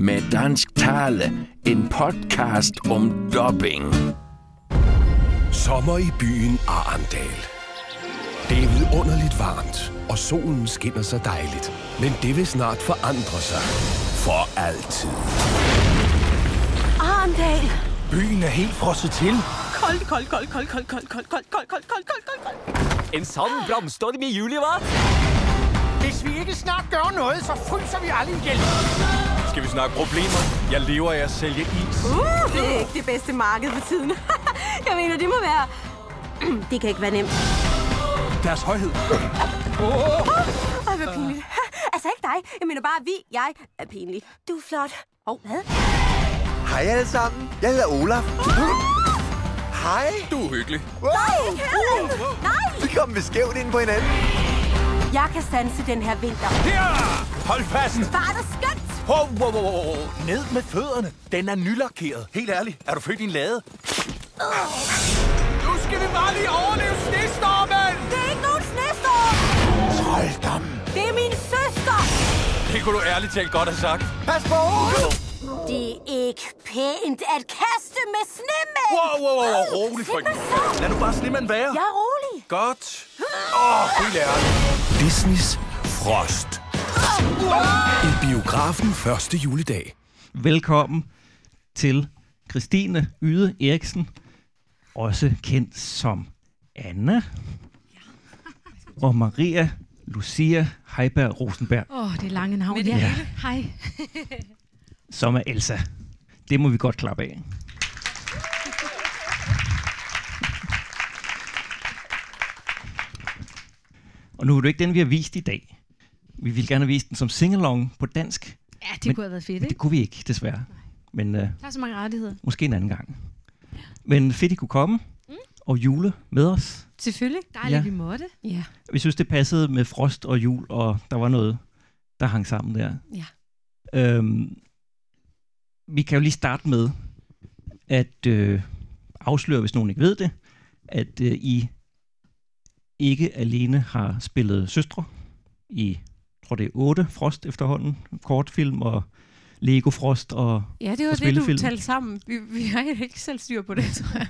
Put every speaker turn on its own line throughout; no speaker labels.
med dansk tale. En podcast om dubbing.
Sommer i byen Arendal. Det er vidunderligt varmt, og solen skinner så dejligt. Men det vil snart forandre sig. For altid.
Arndal.
Byen er helt frosset til.
Koldt, koldt, koldt, koldt, koldt, koldt, koldt, koldt, koldt, koldt, koldt, koldt, koldt.
En sådan blomstorm i juli, hva'?
Hvis vi ikke snart gør noget, så fryser vi alle ihjel. Skal vi snakke problemer? Jeg lever af at sælge is.
Uh, det er ikke det bedste marked for tiden. Jeg mener, det må være... Det kan ikke være nemt.
Deres højhed.
Ej, hvor pinligt. Altså ikke dig. Jeg mener bare, vi, jeg er pinlig. Du er flot. Og oh, hvad?
Hej alle sammen. Jeg hedder Olaf. Hej.
Du er hyggelig.
Nej, kære. Nej.
Vi kom ved skævt ind på hinanden.
Jeg kan stanse den her vinter.
Her! Hold fast!
Var det skønt?
Wow, wow, wow, wow. Ned med fødderne. Den er nylakeret. Helt ærligt, er du født i en lade? Nu skal vi bare lige overleve snestormen!
Det er ikke nogen snestorm.
Trolddom.
Det er min søster.
Det kunne du ærligt talt godt have sagt.
Pas på.
Det er ikke pænt at kaste med snemænd.
Wow, wow, wow, wow. Rolig, frøken. Lad nu bare snemmen være.
Jeg er rolig.
Godt. Åh, oh, helt ærligt.
Disneys Frost. I biografen første juledag.
Velkommen til Christine Yde Eriksen, også kendt som Anna, og Maria Lucia Heiberg Rosenberg,
Åh, oh, det er lange navn. Ja.
hele.
Hej.
som er Elsa. Det må vi godt klappe af. Og nu er det ikke den, vi har vist i dag. Vi ville gerne have vist den som singalong på dansk,
Ja, det
Men-
kunne have været fedt,
men det
ikke?
kunne vi ikke, desværre. Men uh,
Der er så mange rettigheder.
måske en anden gang. Men fedt, I kunne komme og jule med os.
Selvfølgelig. Dejligt,
Ja.
vi måtte. Ja.
Vi synes, det passede med frost og jul, og der var noget, der hang sammen der.
Ja.
Øhm, vi kan jo lige starte med at øh, afsløre, hvis nogen ikke ved det, at øh, I ikke alene har spillet søstre i, tror det er otte Frost efterhånden, kortfilm og Lego Frost og
Ja, det
Og
var det, du talte sammen. Vi, vi har ikke selv styr på det, tror jeg.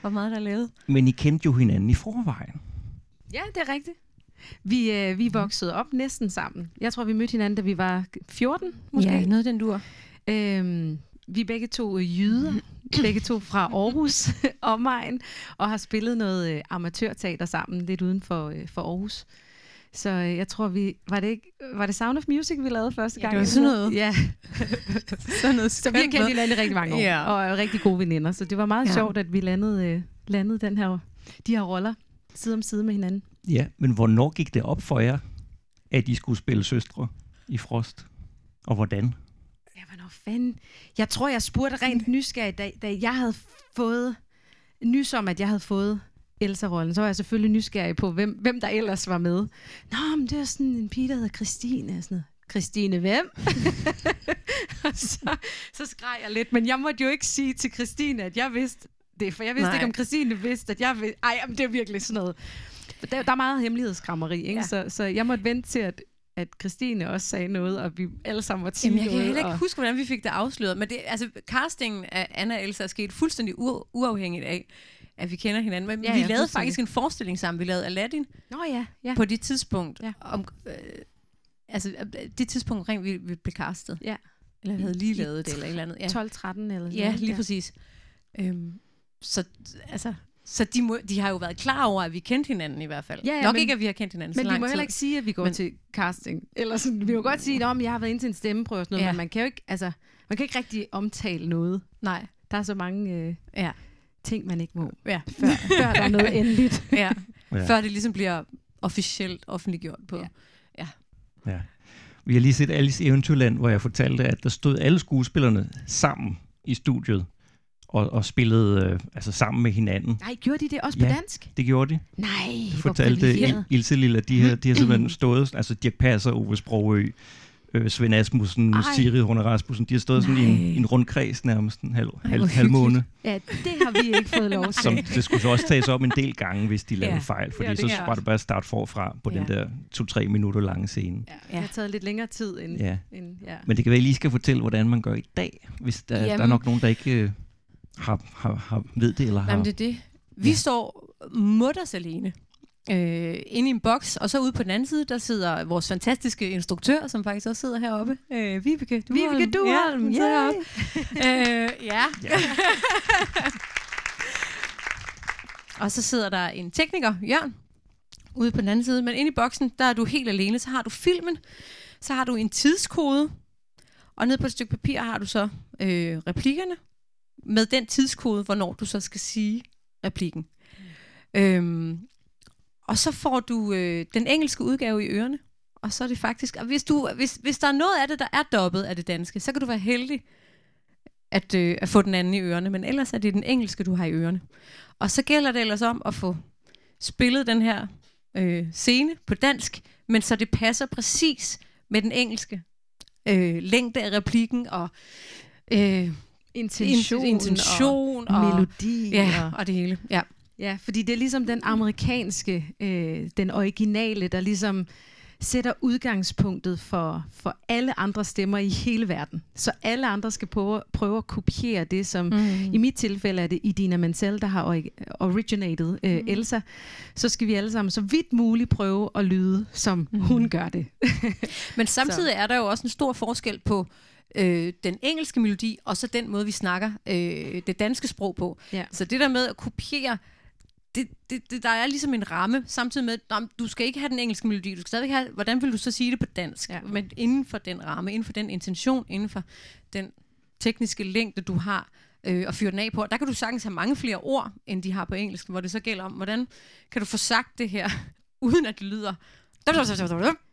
Hvor meget der er lavet.
men I kendte jo hinanden i forvejen.
ja, det er rigtigt. Vi, øh, vi voksede op næsten sammen. Jeg tror, vi mødte hinanden, da vi var 14, måske.
Ja, noget den dur.
Øhm, vi er begge to øh, jyder, begge to fra Aarhus omegn, og har spillet noget øh, amatørteater sammen, lidt uden for, øh, for Aarhus. Så øh, jeg tror, vi... Var det, ikke, var det Sound of Music, vi lavede første
Ja,
gang?
det var sådan noget.
Ja,
Sådan noget
så vi har kendt hinanden i rigtig mange år,
Ja.
og er rigtig gode veninder. Så det var meget
Ja.
ja. sjovt, at vi landede, øh, landede den her, de her roller side om side med hinanden.
Ja, men hvornår gik det op for jer, at I skulle spille søstre i Frost? Og hvordan?
Ja, hvornår fanden? Jeg tror, jeg spurgte rent nysgerrigt, da, da jeg havde fået nys om, at jeg havde fået Elsa-rollen, så var jeg selvfølgelig nysgerrig på, hvem, hvem der ellers var med. Nå, men det er sådan en pige, der hedder Christine. Sådan noget. Christine hvem? Og så, så skreg jeg lidt, men jeg måtte jo ikke sige til Christine, at jeg vidste det, for jeg vidste
Nej.
Ikke, om Christine vidste, at jeg vidste. Ej, jamen, det er virkelig sådan noget. Der, der er meget hemmelighedskrammeri, ikke?
Ja.
Så, så jeg måtte vente til, at, at Christine også sagde noget, og vi alle sammen måtte sige
Jamen, jeg kan heller ikke
og...
huske, hvordan vi fik det afsløret. Men det, altså, castingen af Anna og Elsa er sket fuldstændig u- uafhængigt af, at vi kender hinanden. Men
Ja,
ja, vi
ja,
lavede faktisk en forestilling sammen. Vi lavede Aladdin
Nå ja, ja.
på det tidspunkt.
Ja.
Om, øh, altså, øh, det tidspunkt omkring, vi, vi blev castet.
Ja.
Eller vi havde lige
I
lavet det, eller et eller andet. Ja.
12-13 eller
Ja, lige præcis. Øhm, så altså, så de, må, de har jo været klar over, at vi kendte hinanden i hvert fald.
Ja, ja,
Nok
men-
ikke, at vi har kendt hinanden så
Men vi
lang
må
tid.
heller ikke sige, at vi går
Men-
til casting. Eller sådan, vi må godt sige, at jeg har været ind til en stemmeprøve og sådan noget,
Ja.
ja. men man kan jo ikke, altså, man kan ikke rigtig omtale noget.
Nej,
Der er så mange øh,
ja.
Ting, man ikke må,
ja.
før, før der er noget endeligt.
ja.
Ja.
Før det ligesom bliver officielt offentliggjort på.
Ja.
Ja.
Ja. Vi har lige set Alice i Eventyrland, hvor jeg fortalte, at der stod alle skuespillerne sammen i studiet og, og spillede øh, altså sammen med hinanden.
Nej, gjorde de det også
Ja.
på dansk?
Det gjorde de.
Nej, hvor
Fortalte
privilegeret.
Il- Ilse Lille, at de har, de har simpelthen stået, altså Dirk Passer, Ove Sprogø, øh, Svend Asmussen,
Ej.
Siri Horne Rasmussen. De har stået sådan i en,
Nej.
i en rundkreds nærmest en halv, halv, halv måned.
Ja, det har vi ikke fået lov til.
Som det skulle så også tages op en del gange, hvis de lavede
Ja.
fejl. Fordi
Ja, det
så var det bare at starte forfra på den
Ja.
der to-tre minutter lange scene.
Ja, det har taget lidt længere tid end...
Ja.
end ja.
Men det kan være, at I lige skal fortælle, hvordan man gør i dag, hvis der, der er nok nogen, der ikke øh, har, har, har ved det, eller har...
Jamen, det er det. Vi
ja.
står mutters alene. Øh, inde i en boks, og så ude på den anden side, der sidder vores fantastiske instruktør, som faktisk også sidder heroppe. Øh, Vibeke Duholm.
Vibeke Duholm,
ja, sidder heroppe. øh, ja.
Ja.
og så sidder der en tekniker, Jørgen, ude på den anden side. Men inde i boksen, der er du helt alene. Så har du filmen, så har du en tidskode, og ned på et stykke papir har du så øh, replikkerne, med den tidskode, hvornår du så skal sige replikken. Øhm, og så får du øh, den engelske udgave i ørerne, og så er det faktisk... Og hvis, du, hvis, hvis der er noget af det, der er dobbet af det danske, så kan du være heldig at, øh, at få den anden i ørerne, men ellers er det den engelske, du har i ørerne. Og så gælder det ellers om at få spillet den her øh, scene på dansk, men så det passer præcis med den engelske øh, længde af replikken og øh,
Intention,
intention
og,
og,
melodi.
ja,
og,
og det hele. Ja.
Ja, fordi det er ligesom den amerikanske, øh, den originale, der ligesom sætter udgangspunktet for, for alle andre stemmer i hele verden. Så alle andre skal prøve, prøve at kopiere det, som
Mm.
i mit tilfælde er det Idina Menzel, der har ori- originated øh,
Mm.
Elsa. Så skal vi alle sammen så vidt muligt prøve at lyde, som
Mm.
hun gør det.
Men samtidig er der jo også en stor forskel på øh, den engelske melodi, og så den måde, vi snakker øh, det danske sprog på.
Ja.
Så det der med at kopiere, det, det, det, der er ligesom en ramme, samtidig med, at du skal ikke have den engelske melodi, du skal stadig have, hvordan vil du så sige det på dansk?
Ja.
Men inden for den ramme, inden for den intention, inden for den tekniske længde, du har øh, at fyre den af på. Der kan du sagtens have mange flere ord, end de har på engelsk, hvor det så gælder om, hvordan kan du få sagt det her, uden at det lyder...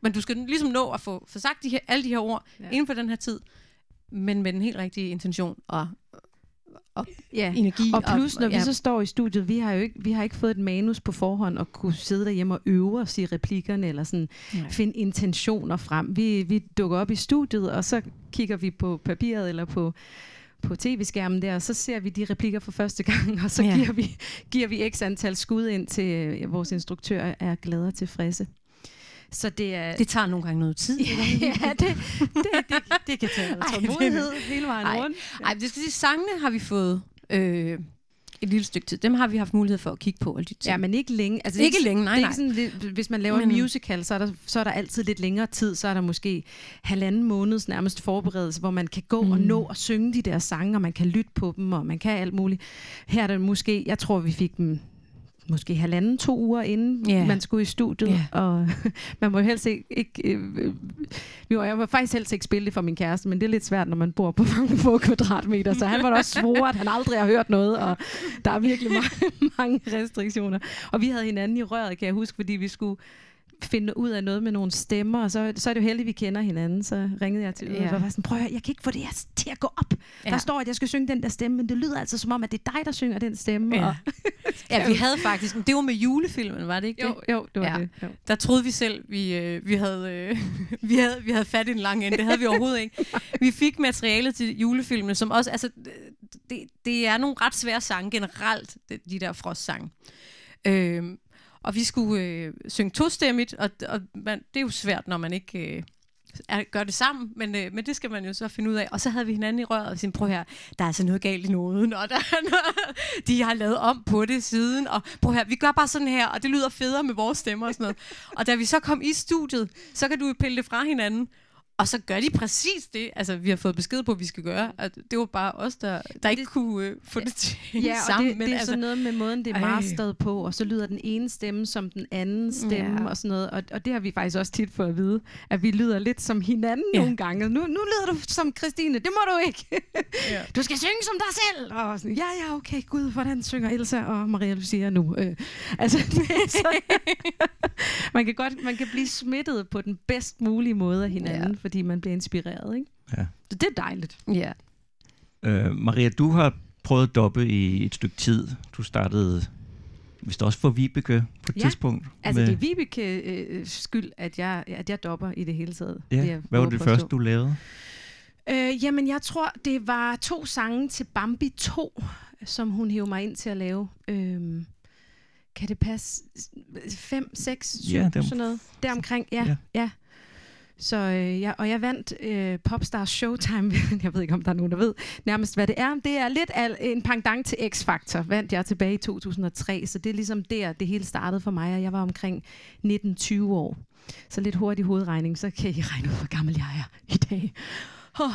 Men du skal ligesom nå at få, få sagt de her, alle de her ord
ja.
inden for den her tid, men med den helt rigtige intention og, og
Ja.
energi.
Og plus, når vi
ja.
så står i studiet, vi har jo ikke, vi har ikke fået et manus på forhånd og kunne sidde derhjemme og øve og sige replikkerne, eller sådan
Nej.
finde intentioner frem. Vi, vi dukker op i studiet, og så kigger vi på papiret eller på, på tv-skærmen der, og så ser vi de replikker for første gang, og så
Ja.
giver, vi, giver vi x antal skud ind til vores instruktør er glad og tilfredse. Så det er...
Det tager nogle gange noget tid.
ja, det, det, det, det kan tage
Ej,
tålmodighed hele vejen
Ej.
rundt.
Ej, det skal sige, sangene har vi fået øh, et lille stykke tid. Dem har vi haft mulighed for at kigge på og lytte til.
Ja, men ikke længe. Altså, det er
Ikke længe, nej,
det er
nej.
Ikke sådan, lidt, hvis man laver
Men-
en musical, så er, der, så er der altid lidt længere tid. Så er der måske halvanden måneds nærmest forberedelse, hvor man kan gå mm. og nå at synge de der sange, og man kan lytte på dem, og man kan alt muligt. Her er det måske, jeg tror, vi fik dem måske halvanden, to uger inden
Ja.
man skulle i studiet.
Ja.
Og man må helst ikke... ikke øh, jo, jeg må faktisk helst ikke spille det for min kæreste, men det er lidt svært, når man bor på mange få kvadratmeter. Så han var da også svore, at han aldrig har hørt noget, og der er virkelig mange, mange restriktioner. Og vi havde hinanden i røret, kan jeg huske, fordi vi skulle finde ud af noget med nogle stemmer, og så, så er det jo heldigt, at vi kender hinanden. Så ringede jeg til
Ja.
og var sådan, prøv at høre, jeg kan ikke få det her til at gå op. Ja. Der står, at jeg skal synge den der stemme, men det lyder altså som om, at det er dig, der synger den stemme.
Ja.
Og,
ja, vi havde faktisk... Det var med julefilmen, var det ikke det?
jo, jo, det var
Ja.
det. Jo.
Der troede vi selv, vi, øh, vi, havde, øh, vi, havde, vi havde fat i en lang ende. Det havde vi overhovedet ikke. Vi fik materialet til julefilmene, som også... Altså, det, det er nogle ret svære sange generelt, de, de der frostsange. Øhm, og vi skulle øh, synge tostemmigt, og, og man, det er jo svært, når man ikke... Øh, er, gør det sammen, men, øh, men det skal man jo så finde ud af. Og så havde vi hinanden i røret og sagde, prøv her, der er altså noget galt i noden, og der er noget, de har lavet om på det siden, og prøv her, vi gør bare sådan her, og det lyder federe med vores stemmer og sådan noget. Og da vi så kom i studiet, så kan du jo pille det fra hinanden, og så gør de præcis det, altså vi har fået besked på, at vi skal gøre. At det var bare os, der, der ikke kunne øh, få det til
Ja,
sammen.
det,
men
det er
altså,
sådan noget med måden, det er masteret på, og så lyder den ene stemme som den anden stemme,
Ja.
og sådan noget. Og, og det har vi faktisk også tit fået at vide, at vi lyder lidt som hinanden
Ja.
nogle gange. Nu, nu lyder du som Christine, det må du ikke.
Ja.
Du skal synge som dig selv. Og sådan, ja, ja, okay, gud, hvordan synger Elsa og Maria Lucia nu? Øh, altså, det så, man, kan godt, man kan blive smittet på den bedst mulige måde af hinanden, ja. Fordi man bliver inspireret, ikke?
Ja.
Så det er dejligt.
ja.
Øh, Maria, du har prøvet at doppe i et stykke tid. Du startede vist også for Vibeke på et
Ja,
tidspunkt.
Altså,
med-
det er Vibeke øh, skyld, at jeg, at jeg dopper i det hele taget.
Ja,
jeg
hvad var det første, du lavede?
Øh, jamen, jeg tror, det var to sange til Bambi 2, som hun hævde mig ind til at lave. Øhm, kan det passe? 5, 6, 7,
Ja,
sådan noget. Deromkring, ja.
Ja.
ja. Så øh, jeg, og jeg vandt øh, Popstars Showtime. jeg ved ikke, om der er nogen, der ved nærmest, hvad det er. Det er lidt al, en pendant til X-Factor. Vandt jeg tilbage i 2003, så det er ligesom der, det hele startede for mig. Og jeg var omkring 19-20 år. Så lidt hurtig hovedregning, så kan I regne ud, hvor gammel jeg er i dag. Oh,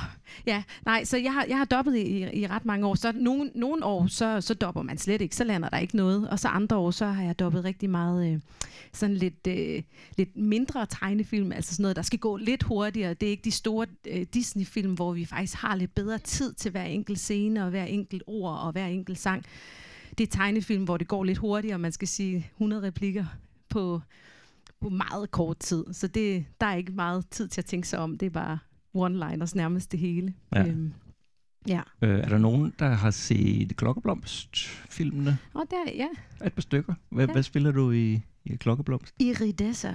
ja, nej, så jeg har, jeg har dobbet i, i, ret mange år. Så nogle, nogle år, så, så dopper man slet ikke, så lander der ikke noget. Og så andre år, så har jeg dobbet rigtig meget øh, sådan lidt, øh, lidt mindre tegnefilm, altså sådan noget, der skal gå lidt hurtigere. Det er ikke de store øh, Disney-film, hvor vi faktisk har lidt bedre tid til hver enkelt scene og hver enkelt ord og hver enkelt sang. Det er tegnefilm, hvor det går lidt hurtigere, og man skal sige 100 replikker på, på meget kort tid. Så det, der er ikke meget tid til at tænke sig om. Det er bare one-liners nærmest det hele.
Ja.
Øhm, ja.
Øh, er der nogen, der har set Klokkeblomst-filmene?
Og der, ja.
Et par stykker. Hvad,
Ja.
hvad spiller du i, i Klokkeblomst?
Iridessa.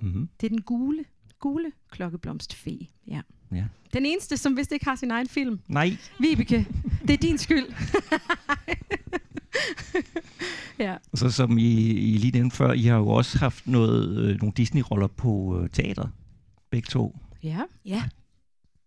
Mm-hmm.
Det er den gule, gule klokkeblomstfe. Ja.
Ja.
Den eneste, som vist ikke har sin egen film.
Nej.
Vibeke, det er din skyld. ja.
Så som I, I lige nævnte før, I har jo også haft noget, øh, nogle Disney-roller på øh, teater. Begge to.
Ja.
Ja.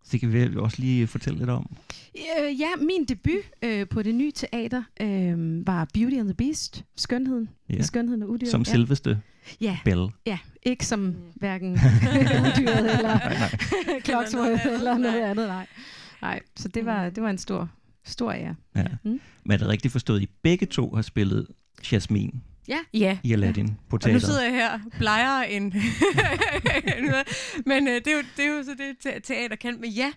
Så det kan vi også lige fortælle lidt om.
Øh, ja, min debut øh, på det nye teater øh, var Beauty and the Beast. Skønheden.
Ja.
Skønheden og udyret.
Som
ja.
selveste
Ja.
Belle.
Ja, ikke som hverken udyret eller Clocksworth eller noget andet, nej. Nej, så det var, det var en stor, stor ære.
Ja.
Mm.
Men er det rigtigt forstået, at I begge to har spillet Jasmine
Ja.
Ja.
i Aladdin på
Og nu
teateret?
sidder jeg her, blegere end... Men øh, det, er jo, det er jo så det, te- teater kan. Men ja,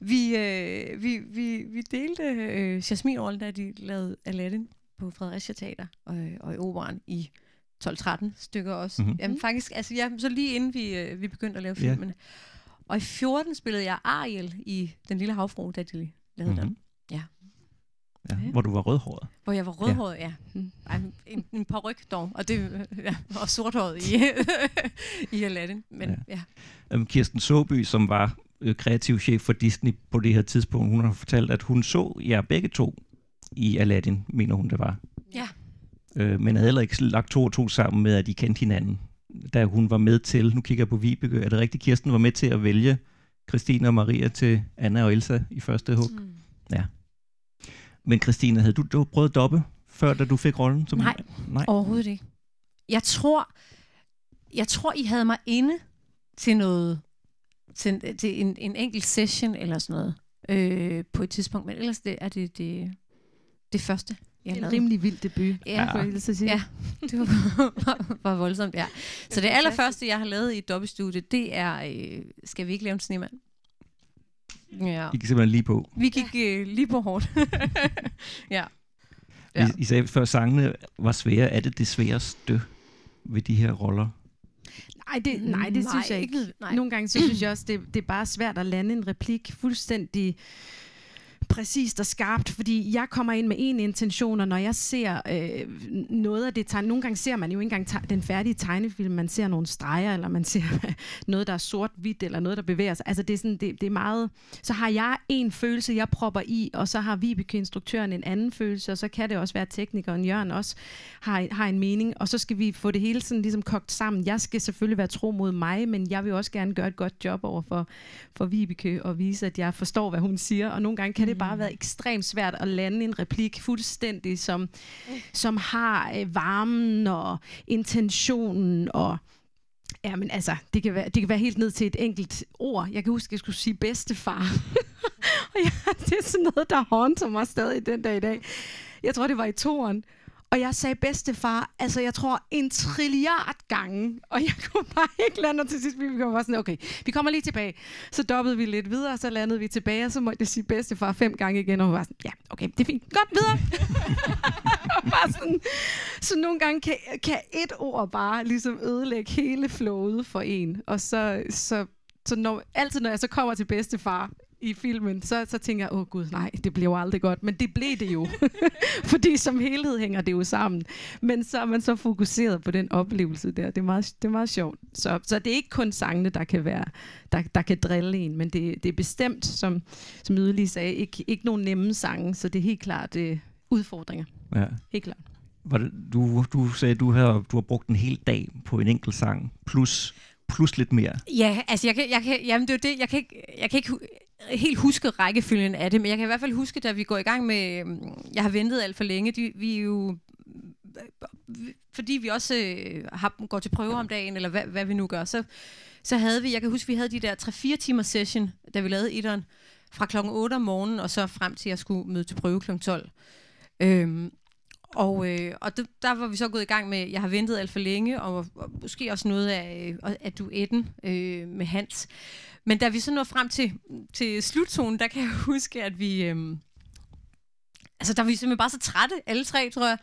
vi, øh, vi, vi, vi delte øh, Jasmin-rollen, da de lavede Aladdin på Fredericia Teater og, og i operan i 12-13 stykker også.
Mhm.
Mm-hmm. Jamen faktisk, altså ja, så lige inden vi, øh, vi begyndte at lave
Ja.
filmene. Og i 14 spillede jeg Ariel i Den Lille Havfru, da de lavede mm-hmm. den. Ja.
Ja, hvor du var rødhåret.
Hvor jeg var rødhåret, ja. ja. Ej, en, en par ryg dog, og, det, ja, og sorthåret i, i Aladdin. Men
Ja.
ja. ja.
Øhm, Kirsten Soby, som var øh, kreativ chef for Disney på det her tidspunkt, hun har fortalt, at hun så jer begge to i Aladdin, mener hun det var.
Ja.
Øh, men havde heller ikke lagt to og to sammen med, at de kendte hinanden. Da hun var med til, nu kigger jeg på Vibeke, er det rigtigt, Kirsten var med til at vælge Christine og Maria til Anna og Elsa i første hug?
Mm.
Ja. Men Christine, havde du, du prøvet at doppe, før da du fik rollen? Som
Nej,
Nej.
overhovedet ikke. Jeg tror, jeg tror, I havde mig inde til noget, til, til en, en enkelt session eller sådan noget, øh, på et tidspunkt, men ellers det, er det det, det første, jeg
En
lavede.
rimelig vild debut,
Ja.
skulle jeg sige.
Ja, det var, var voldsomt, ja. Så det allerførste, jeg har lavet i et dobbeltstudie, det er, øh, skal vi ikke lave en snemand? Ja.
I gik simpelthen lige på.
Vi gik øh, lige på hårdt. ja.
Ja. I, I sagde før, sangene var svære. Er det det sværeste ved de her roller?
Nej, det, nej, det
Nej,
synes jeg
ikke
ikke.
nej.
Nogle gange så synes jeg også, det, det er bare svært at lande en replik fuldstændig præcist og skarpt, fordi jeg kommer ind med en intention, og når jeg ser øh, noget af det tegn, nogle gange ser man jo ikke engang den færdige tegnefilm, man ser nogle streger, eller man ser noget, der er sort-hvidt, eller noget, der bevæger sig. Altså det er, sådan, det, det er meget, så har jeg en følelse, jeg propper i, og så har Vibeke, instruktøren, en anden følelse, og så kan det også være, at teknikeren Jørgen også har, har en mening, og så skal vi få det hele sådan ligesom kogt sammen. Jeg skal selvfølgelig være tro mod mig, men jeg vil også gerne gøre et godt job over for, for Vibeke og vise, at jeg forstår, hvad hun siger, og nogle gange kan det bare være ekstremt svært at lande en replik fuldstændig, som, som har øh, varmen og intentionen og Ja, men altså, det kan, være, det kan være helt ned til et enkelt ord. Jeg kan huske, at jeg skulle sige bedstefar. og ja, det er sådan noget, der haunter mig stadig den dag i dag. Jeg tror, det var i toren. Og jeg sagde bedstefar, altså jeg tror en trilliard gange, og jeg kunne bare ikke lande, og til sidst vi var bare sådan, okay, vi kommer lige tilbage. Så dobbede vi lidt videre, så landede vi tilbage, og så måtte jeg sige bedstefar fem gange igen, og hun var sådan, ja, okay, det er fint, godt, videre. Og bare sådan, så nogle gange kan, kan et ord bare ligesom ødelægge hele flowet for en, og så, så, så når, altid når jeg så kommer til bedstefar, i filmen, så, så tænker jeg, åh gud, nej, det bliver jo aldrig godt. Men det blev det jo. Fordi som helhed hænger det jo sammen. Men så er man så fokuseret på den oplevelse der. Det er meget, det er meget sjovt. Så, så det er ikke kun sangene, der kan være, der, der kan drille en, men det, det er bestemt, som, som Ydelige sagde, ikke, ikke nogen nemme sange, så det er helt klart øh, udfordringer.
Ja.
Helt klart.
Du, du sagde, at du har, du har brugt en hel dag på en enkelt sang, plus, plus lidt mere.
Ja, altså jeg kan, jeg kan, jamen det er det, jeg kan ikke, jeg kan ikke helt huske rækkefølgen af det, men jeg kan i hvert fald huske, da vi går i gang med, øhm, jeg har ventet alt for længe, de, vi er jo, fordi vi også øh, har, går til prøve om dagen, eller hvad, hvad vi nu gør, så, så havde vi, jeg kan huske, vi havde de der 3-4 timer session, da vi lavede etteren, fra klokken 8 om morgenen, og så frem til, at jeg skulle møde til prøve klokken 12. Øhm, og, øh, og det, der var vi så gået i gang med, jeg har ventet alt for længe, og, og måske også noget af, øh, af duetten øh, med Hans. Men da vi så nåede frem til, til sluttonen, der kan jeg huske, at vi... Øh, altså, der var vi simpelthen bare så trætte, alle tre, tror jeg.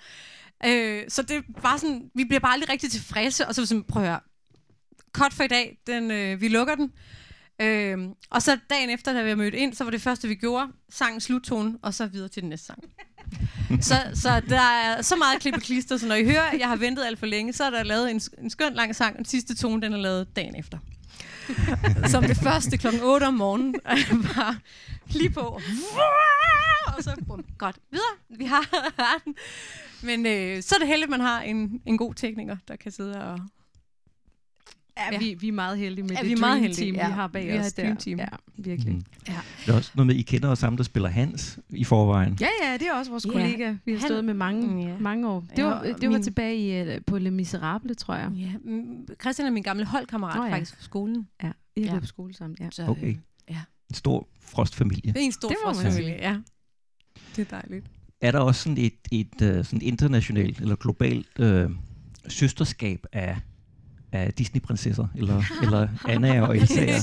Øh, så det var sådan, vi bliver bare aldrig rigtig tilfredse, og så var vi sådan, prøv at høre, cut for i dag, den, øh, vi lukker den. Øh, og så dagen efter, da vi mødte ind, så var det første, vi gjorde, sangen sluttone, og så videre til den næste sang så, så der er så meget klip og klister, så når I hører, at jeg har ventet alt for længe, så er der lavet en, en skøn lang sang, og den sidste tone, den er lavet dagen efter. Som det første klokken 8 om morgenen, var lige på. Og så, bum, godt, videre. Vi har den. Men øh, så er det heldigt, at man har en, en god tekniker, der kan sidde og...
Ja, vi, vi er meget heldige med
Ja,
det
vi er
dream
meget heldige,
team,
ja.
vi har bag
Vi har
os
et dream
der.
team.
Ja, virkelig.
Mm.
Ja.
Det er også noget med, I kender os sammen, der spiller Hans i forvejen.
Ja, ja, det er også vores
Ja,
kollega. Vi har
han-
stået med mange,
Mm, ja.
mange år. Det var, det var
min-
tilbage i, øh, på Le Miserable, tror jeg.
Ja, mm, Christian er min gamle holdkammerat oh,
ja.
faktisk fra skolen.
Ja, I har
Ja.
gået på skole sammen. Ja.
Så,
Okay.
øh, ja.
En stor frostfamilie.
Det er en stor
Det
frostfamilie, ja. Det er dejligt.
Er der også sådan et, et uh, sådan internationalt eller globalt øh, søsterskab af, af Disney-prinsesser? Eller, eller Anna og Elsa?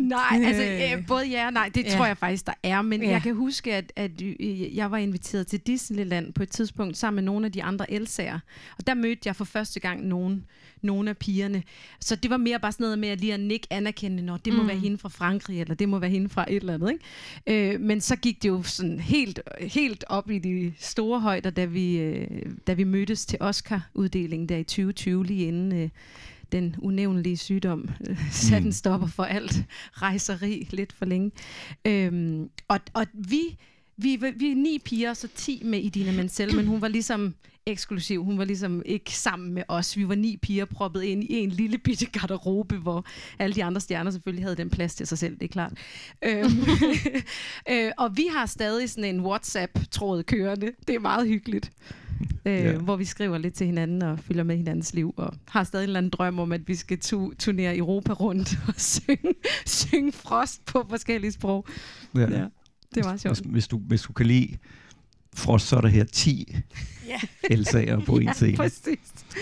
Nej, altså
Øh.
både ja og nej, det
Ja.
tror jeg faktisk, der er. Men
Ja.
jeg kan huske, at, at øh, jeg var inviteret til Disneyland på et tidspunkt sammen med nogle af de andre Elsa'er. Og der mødte jeg for første gang nogen, nogle af pigerne. Så det var mere bare sådan noget med at lige at nikke anerkende, når det må
Mm.
være hende fra Frankrig, eller det må være hende fra et eller andet. Ikke? Øh, men så gik det jo sådan helt, helt op i de store højder, da vi, øh, da vi mødtes til Oscar-uddelingen der i 2020, lige inden... Øh, den unævnlige sygdom øh,
Mm.
en stopper for alt rejseri lidt for længe. Øhm, og, og vi, vi, vi er ni piger, så ti med Idina Menzel, men hun var ligesom eksklusiv. Hun var ligesom ikke sammen med os. Vi var ni piger proppet ind i en lille bitte garderobe, hvor alle de andre stjerner selvfølgelig havde den plads til sig selv, det er klart. Øhm, øh, og vi har stadig sådan en WhatsApp-tråd kørende. Det er meget hyggeligt. Øh,
Ja.
Hvor vi skriver lidt til hinanden og følger med hinandens liv, og har stadig en eller anden drøm om, at vi skal tu- turnere Europa rundt og synge, synge frost på forskellige sprog.
Ja.
Ja, det er meget sjovt.
Hvis, hvis, du, hvis du kan lide Frost, så er der her 10
Ja.
Elsa'er på en
ja,
scene.
præcis.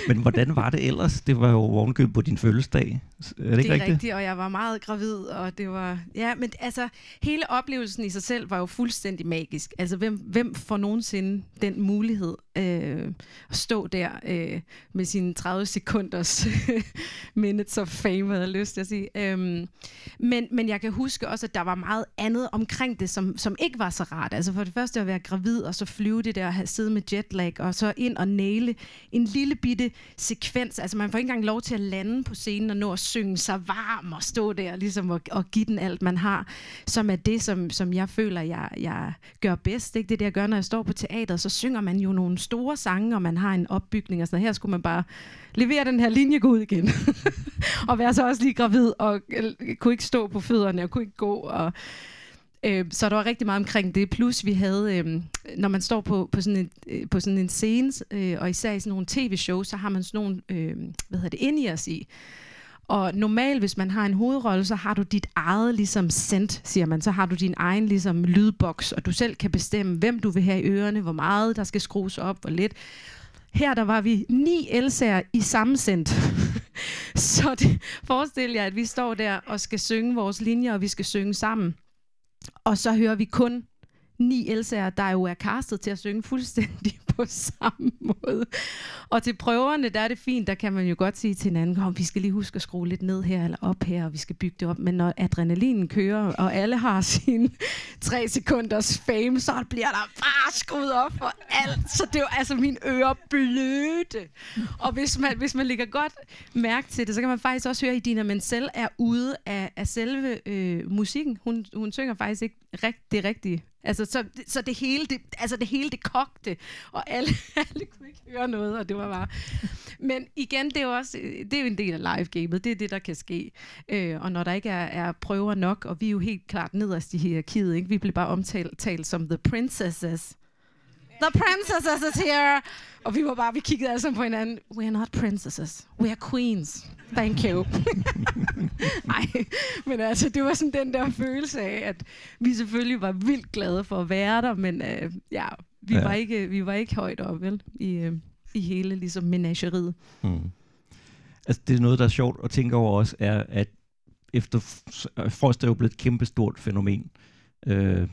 Men hvordan var det ellers? Det var jo ovenkøbet på din fødselsdag. Er det ikke
det er
rigtigt?
rigtigt, og jeg var meget gravid, og det var... Ja, men altså, hele oplevelsen i sig selv var jo fuldstændig magisk. Altså, hvem, hvem får nogensinde den mulighed øh, at stå der øh, med sine 30 sekunders minutes of fame, havde jeg lyst til at sige. Øhm, men, men jeg kan huske også, at der var meget andet omkring det, som, som ikke var så rart. Altså for det første at være gravid, og så flyve det der, og have sidde med jetlag, og så ind og næle en lille bitte sekvens. Altså man får ikke engang lov til at lande på scenen og nå at synge sig varm og stå der ligesom og, og give den alt, man har, som er det, som, som jeg føler, jeg, jeg gør bedst. Ikke? Det er det, jeg gør, når jeg står på teateret, så synger man jo nogle store sange, og man har en opbygning og sådan noget. Her skulle man bare levere den her linje, gå ud igen. og være så også lige gravid, og øh, kunne ikke stå på fødderne, og kunne ikke gå, og Øh, så der var rigtig meget omkring det. Plus vi havde, øh, når man står på, på, sådan en, øh, på sådan en scene, øh, og især i sådan nogle tv-shows, så har man sådan nogle, øh, hvad hedder det, ind i os i. Og normalt, hvis man har en hovedrolle, så har du dit eget ligesom sendt, siger man. Så har du din egen ligesom lydboks, og du selv kan bestemme, hvem du vil have i ørerne, hvor meget der skal skrues op, hvor lidt. Her der var vi ni elsager i samme sammensendt. så det, forestil jer, at vi står der og skal synge vores linjer, og vi skal synge sammen. Og så hører vi kun ni elsager, der jo er castet til at synge fuldstændig på samme måde. Og til prøverne, der er det fint, der kan man jo godt sige til hinanden, kom, vi skal lige huske at skrue lidt ned her, eller op her, og vi skal bygge det op. Men når adrenalinen kører, og alle har sin tre sekunders fame, så bliver der bare skruet op for alt. Så det er jo altså min øre bløde. Og hvis man, hvis man ligger godt mærke til det, så kan man faktisk også høre, at Idina Menzel er ude af, af selve øh, musikken. Hun, hun synger faktisk ikke rigt, det rigtige. Altså, så, så det hele, det, altså det hele, det kogte, og alle, alle kunne ikke høre noget, og det var bare... Men igen, det er jo også, det er jo en del af live-gamet, det er det, der kan ske. Øh, og når der ikke er, er prøver nok, og vi er jo helt klart nederst i hierarkiet, ikke? vi bliver bare omtalt talt som the princesses. The princesses is here! Og vi var bare, vi kiggede alle sammen på hinanden. We are not princesses. We are queens. Thank you. Nej, men altså, det var sådan den der følelse af, at vi selvfølgelig var vildt glade for at være der, men øh, ja, vi,
Ja.
Var ikke, vi var ikke højt op, vel, i, øh, i hele ligesom menageriet.
Mm. Altså, det er noget, der er sjovt at tænke over også, er, at efter Frost er jo blevet et kæmpestort fænomen. Øh,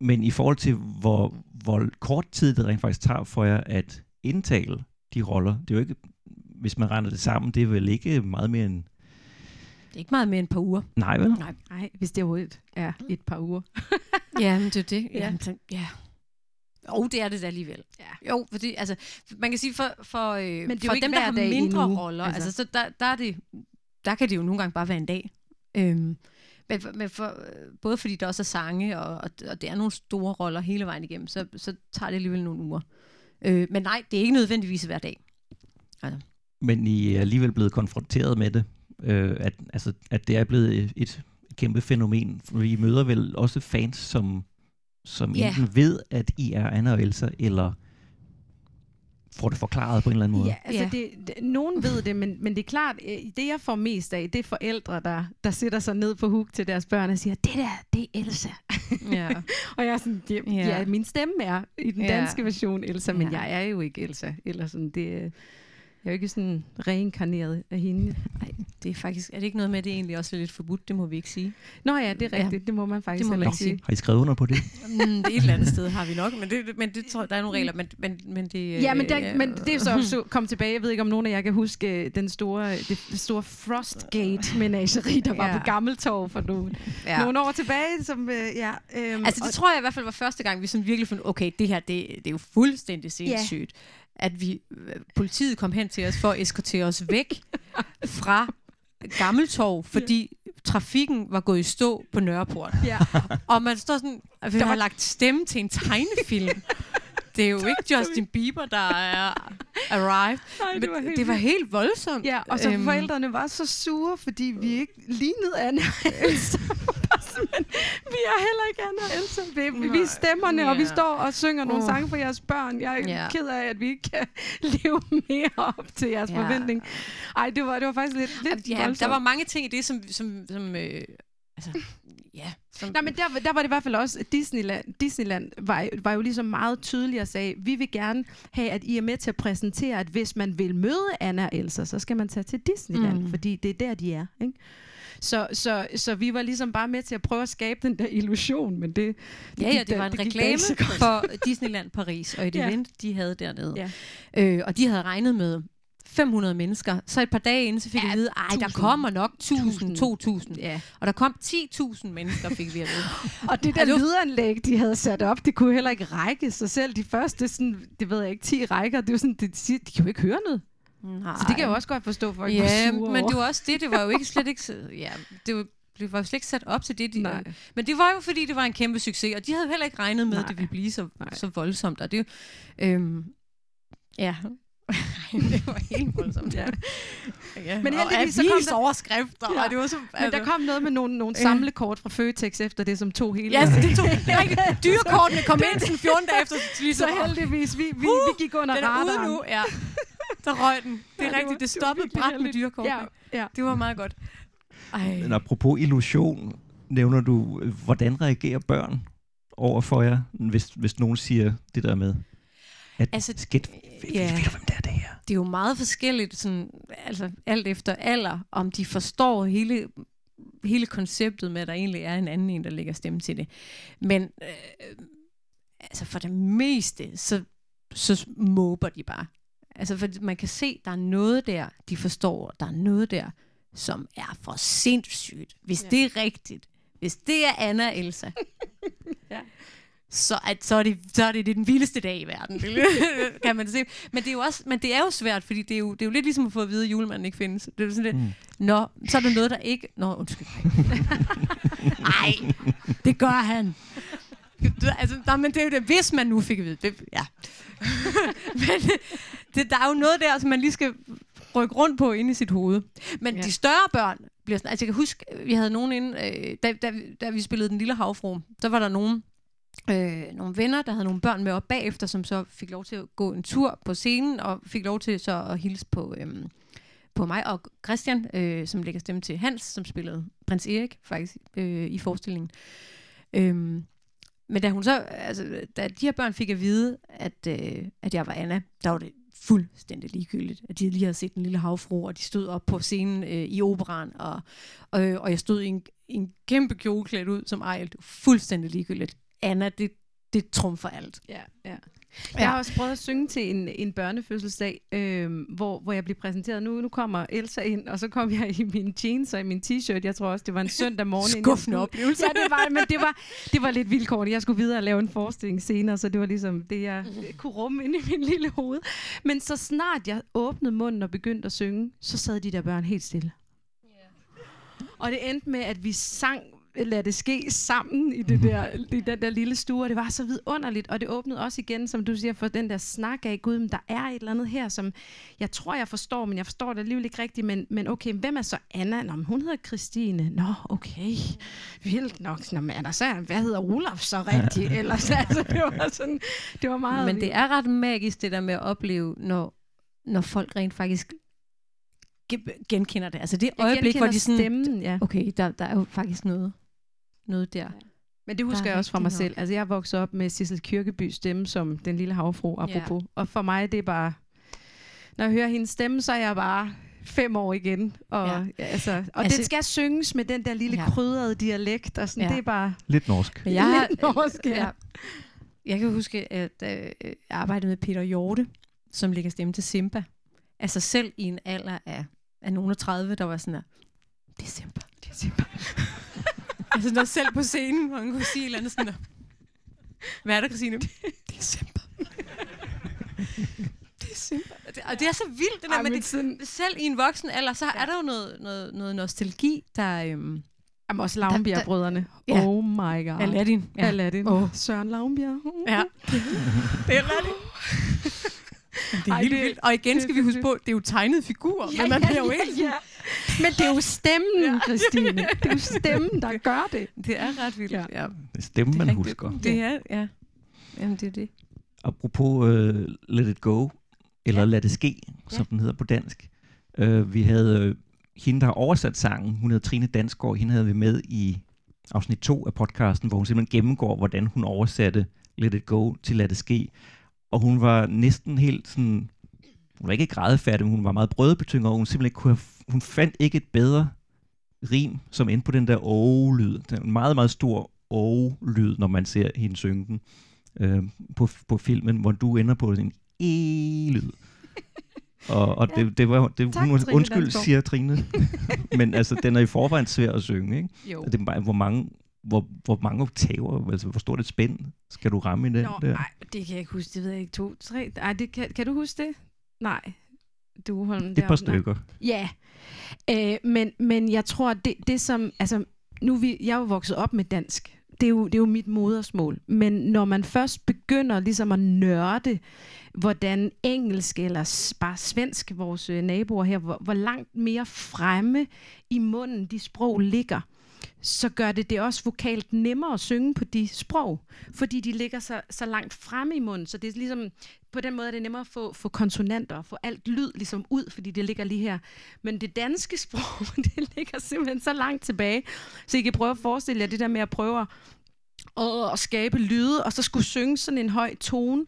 men i forhold til, hvor, hvor kort tid det rent faktisk tager for jer at indtale de roller, det er jo ikke, hvis man regner det sammen, det er vel ikke meget mere end...
Det er ikke meget mere end et par uger.
Nej, vel?
Nej.
Nej, hvis det overhovedet er et par uger.
Ja, men det er det.
Ja.
Ja. Jamen, så- ja. Jo, det er det da alligevel.
Ja.
Jo, fordi, altså, man kan sige, for, for, øh,
det er
for dem, der har mindre
uge,
roller,
altså.
altså, så der, der, er det, der kan det jo nogle gange bare være en dag. Øhm, men men for, øh, både fordi der også er sange, og, og, og det er nogle store roller hele vejen igennem, så, så tager det alligevel nogle uger. Øh, men nej, det er ikke nødvendigvis hver dag.
Men I er alligevel blevet konfronteret med det, øh, at, altså, at det er blevet et, et kæmpe fænomen. For I møder vel også fans, som, som
Ja.
enten ved, at I er Anna og Elsa, eller får det forklaret på en eller anden måde.
Ja, altså
Ja.
Det, det, nogen ved det, men, men det er klart, øh, det jeg får mest af, det er forældre, der, der sætter sig ned på huk til deres børn og siger, det der, det er Elsa.
Ja.
og jeg er sådan, ja,
Ja.
ja. min stemme er i den
Ja.
danske version Elsa, men
Ja.
jeg er jo ikke Elsa. Eller sådan, det, er- jeg er jo ikke sådan reinkarneret af hende.
Nej, det er faktisk, er det ikke noget med, at det egentlig også er lidt forbudt? Det må vi ikke sige.
Nå ja, det er
Ja.
rigtigt. Det må man faktisk
Det må man
ikke
sige.
Har I skrevet under på det?
Mm, det er et eller andet sted har vi nok, men det, men det tror jeg, der er nogle regler, men, men, men det...
Ja, men, der,
øh,
men det er så så kom tilbage. Jeg ved ikke, om nogen af jer kan huske øh, den store, det, det store Frostgate-menageri, der var
Ja.
på Gammeltorv for nogle,
ja.
nogle år tilbage. Som, øh, ja, øhm,
Altså det
og-
tror jeg i hvert fald var første gang, vi sådan virkelig fandt, okay, det her, det, det er jo fuldstændig sindssygt. At vi, øh, politiet kom hen til os for at eskortere os væk fra Gammeltorv, fordi trafikken var gået i stå på Nørreport.
Ja.
Og man står sådan, at vi
Der
har lagt stemme til en tegnefilm. Det er jo ikke Justin Bieber, der er arrived.
Nej, det var helt
det var helt voldsomt.
Ja, og så
Øhm,
øhm. forældrene var så sure, fordi vi ikke lignede Elsa. Men vi er heller ikke Anna og Elsa. Vi, vi er stemmerne, og vi står og synger nogle
Åh.
sange for jeres børn. Jeg er
Ja.
ked af, at vi ikke kan leve mere op til jeres
Ja.
forventning. Ej, det var, det var faktisk lidt, lidt
Ja,
voldsomt.
der var mange ting i det, som... som, som øh, altså, ja. Som,
Nej, men der, der var det i hvert fald også, Disneyland, Disneyland var, var jo ligesom meget tydelig og sagde, vi vil gerne have, at I er med til at præsentere, at hvis man vil møde Anna og Elsa, så skal man tage til Disneyland,
mm.
fordi det er der, de er. Ikke? Så, så, så vi var ligesom bare med til at prøve at skabe den der illusion, men det,
Ja, ja,
gik
det
da-
var en
da
reklame for Disneyland Paris, og et
Ja.
event, de havde dernede.
Ja.
Øh, og de havde regnet med 500 mennesker. Så et par dage inden, så fik
Ja,
vi at vide, ej, der
1000.
kommer nok 1000,
1000.
2000.
Ja.
Og der kom 10.000 mennesker, fik vi at vide.
Og det
Ja,
der
det
lydanlæg, de havde sat op, det kunne heller ikke række sig selv. De første, sådan, det ved jeg ikke, 10 rækker, det var sådan, de, de, de kan jo ikke høre noget.
Nej.
Så det kan jeg jo også godt forstå, folk var
Ja,
sure
men det var også det. Det var jo ikke slet ikke... Ja, det var, det var jo slet ikke sat op til det. De,
Nej.
Men det var jo, fordi det var en kæmpe succes, og de havde heller ikke regnet med, at
Nej.
det ville blive så,
Nej.
så voldsomt. Og det, er øhm, ja, det var helt voldsomt.
Ja.
ja.
Men heldigvis så kom der-
overskrifter,
Ja.
og det var så...
Men der kom noget med nogle, nogle samlekort fra Føtex efter det, som tog hele...
Ja, så det tog det er rigtigt. Dyrekortene kom ind sådan 14 dage efter, så,
så heldigvis, vi, vi,
Uh,
vi gik under
den er
radaren.
ude nu, ja. Der røg den. Det er
Ja, det
rigtigt,
var-
det
det
stoppede bræt med dyrekortene.
Ja, ja.
Det var meget godt. Ej.
Men apropos illusion, nævner du, øh, hvordan reagerer børn over for jer, hvis, hvis nogen siger det der med, at
Altså,
skæt,
ja.
ja. ved du, hvem det er, det her?
det er jo meget forskelligt, sådan, altså alt efter alder, om de forstår hele, hele konceptet med, at der egentlig er en anden en, der lægger stemme til det. Men øh, altså for det meste, så så måber de bare. Altså, for man kan se, der er noget der, de forstår, der er noget der, som er for sindssygt. Hvis ja. det er rigtigt, hvis det er Anna og Elsa,
Ja.
så, at, så, er det, så er det, det er den vildeste dag i verden, kan man se. Men det, er jo også, men det er jo svært, fordi det er jo, det er jo lidt ligesom at få at vide, at julemanden ikke findes. Det er jo sådan lidt, mm. Nå, så er der noget, der ikke... Nå, undskyld. Nej, det gør han. Du- Altså, nej, men det er jo det, hvis man nu fik at vide. Det, ja. men det, der er jo noget der, som man lige skal rykke rundt på inde i sit hoved. Men
Ja.
de større børn bliver sådan... Altså, jeg kan huske, vi havde nogen inde... Øh, da, da, da vi spillede Den Lille Havfru, så var der nogen, øh, nogle venner, der havde nogle børn med op bagefter, som så fik lov til at gå en tur på scenen, og fik lov til så at hilse på, øh, på mig og Christian, øh, som lægger stemme til Hans, som spillede prins Erik faktisk øh, i forestillingen. Øhm, men da hun så, altså, da de her børn fik at vide, at, øh, at jeg var Anna, der var det fuldstændig ligegyldigt, at de lige havde set den lille havfru, og de stod op på scenen øh, i operan, og, og, øh, og jeg stod i en, en kæmpe kjole klædt ud som Ejl. Det var fuldstændig ligegyldigt. Anna, det, det trumfer alt.
Ja, ja. Jeg har også prøvet at synge til en, en børnefødselsdag, øh, hvor, hvor jeg blev præsenteret. Nu, nu kommer Elsa ind, og så kom jeg i min jeans og i min t-shirt. Jeg tror også, det var en søndag morgen.
Skuffende oplevelse.
Ja, det var, men det var, det var lidt vilkårligt. Jeg skulle videre og lave en forestilling senere, så det var ligesom det, jeg kunne rumme ind i min lille hoved. Men så snart jeg åbnede munden og begyndte at synge, så sad de der børn helt stille. Og det endte med, at vi sang lad det ske sammen i, det der, i den der lille stue, og det var så vidunderligt, og det åbnede også igen, som du siger, for den der snak af, gud, men der er et eller andet her, som jeg tror, jeg forstår, men jeg forstår det alligevel ikke rigtigt, men, men okay, hvem er så Anna? Nå, men hun hedder Christine. Nå, okay, vildt nok. Nå, men er der så, hvad hedder Olaf så rigtigt? Ellers, altså, det var sådan, det var meget...
Men det er ret magisk, det der med at opleve, når, når folk rent faktisk ge- genkender det. Altså det øjeblik, hvor de sådan,
stemmen, ja.
okay, der, der er jo faktisk noget, noget der.
Men det husker
Der er
jeg også fra mig
nok.
selv. Altså, jeg er vokset op med Sissel Kirkeby stemme som den lille havfru, apropos. Ja. Og for mig, det er bare... Når jeg hører hendes stemme, så er jeg bare fem år igen. Og, ja.
Ja.
altså, og altså, den skal synges med den der lille ja.
Ja.
krydrede dialekt. Og sådan, ja.
Ja.
det er bare...
Lidt norsk.
Men jeg har,
Lidt norsk, ja.
ja. Jeg kan huske, at øh, jeg arbejdede med Peter Hjorte, som lægger stemme til Simba. Altså selv i en alder af, af nogen af 30, der var sådan der, det er Simba.
Det er simpelthen...
Altså når selv på scenen, hvor han kunne sige et eller andet sådan hvad er der, Christine? Det er Simba. det er Simba. Og det, er så vildt, det der,
Ej,
men det,
sådan-
selv i en voksen alder, så er der jo noget, noget, noget nostalgi, der... Øhm,
Jamen også Lavnbjerg-brødrene.
Ja.
Oh my god.
Aladdin.
Ja. Aladdin. Oh. Søren Lavnbjerg.
Ja. det er Aladdin. Det er
Ej,
helt
det-
vildt. Og igen skal vi huske på, det er jo tegnede figurer, men man bliver jo helt...
ja. Men det er jo stemmen, ja. Christine. Det er jo stemmen, der gør det.
Det er ret vildt.
Ja.
Ja.
Det er stemmen, man
rigtigt.
husker.
Det er, ja. Jamen, det er det.
Apropos uh, Let It Go, eller ja. Lad det ske, som
Ja.
den hedder på dansk. Uh, vi havde uh, hende, der har oversat sangen, hun hedder Trine Dansgaard, hende havde vi med i afsnit 2 af podcasten, hvor hun simpelthen gennemgår, hvordan hun oversatte Let It Go til Lad det ske. Og hun var næsten helt sådan, hun var ikke grædefærdig, men hun var meget brødbetynget, og hun simpelthen ikke kunne have, hun fandt ikke et bedre rim, som endte på den der åh-lyd. Den er en meget, meget stor åh-lyd, når man ser hende synge den øh, på, på filmen, hvor du ender på en e-lyd. Og, og det, det var, det,
Tak,
hun,
Trine
undskyld,
Dansgaard.
siger Trine. Men altså, den er i forvejen svær at synge, ikke?
Jo.
Det er hvor mange, hvor, hvor mange oktaver, altså hvor stort et spænd skal du ramme i den
Nå,
der?
nej, det kan jeg ikke huske. Det ved jeg ikke. To, tre. Ej, det kan, kan du huske det? Nej. Du Holm,
Et par stykker.
Ja, øh, men, men jeg tror, det, det som... Altså, nu vi, jeg er jo vokset op med dansk. Det er, jo, det er jo mit modersmål. Men når man først begynder ligesom at nørde, hvordan engelsk eller bare svensk, vores øh, naboer her, hvor, hvor langt mere fremme i munden de sprog ligger, så gør det det også vokalt nemmere at synge på de sprog, fordi de ligger så, så langt fremme i munden, så det er ligesom, på den måde er det nemmere at få, få konsonanter, og få alt lyd ligesom ud, fordi det ligger lige her. Men det danske sprog, det ligger simpelthen så langt tilbage, så I kan prøve at forestille jer det der med at prøve at, at skabe lyde, og så skulle synge sådan en høj tone,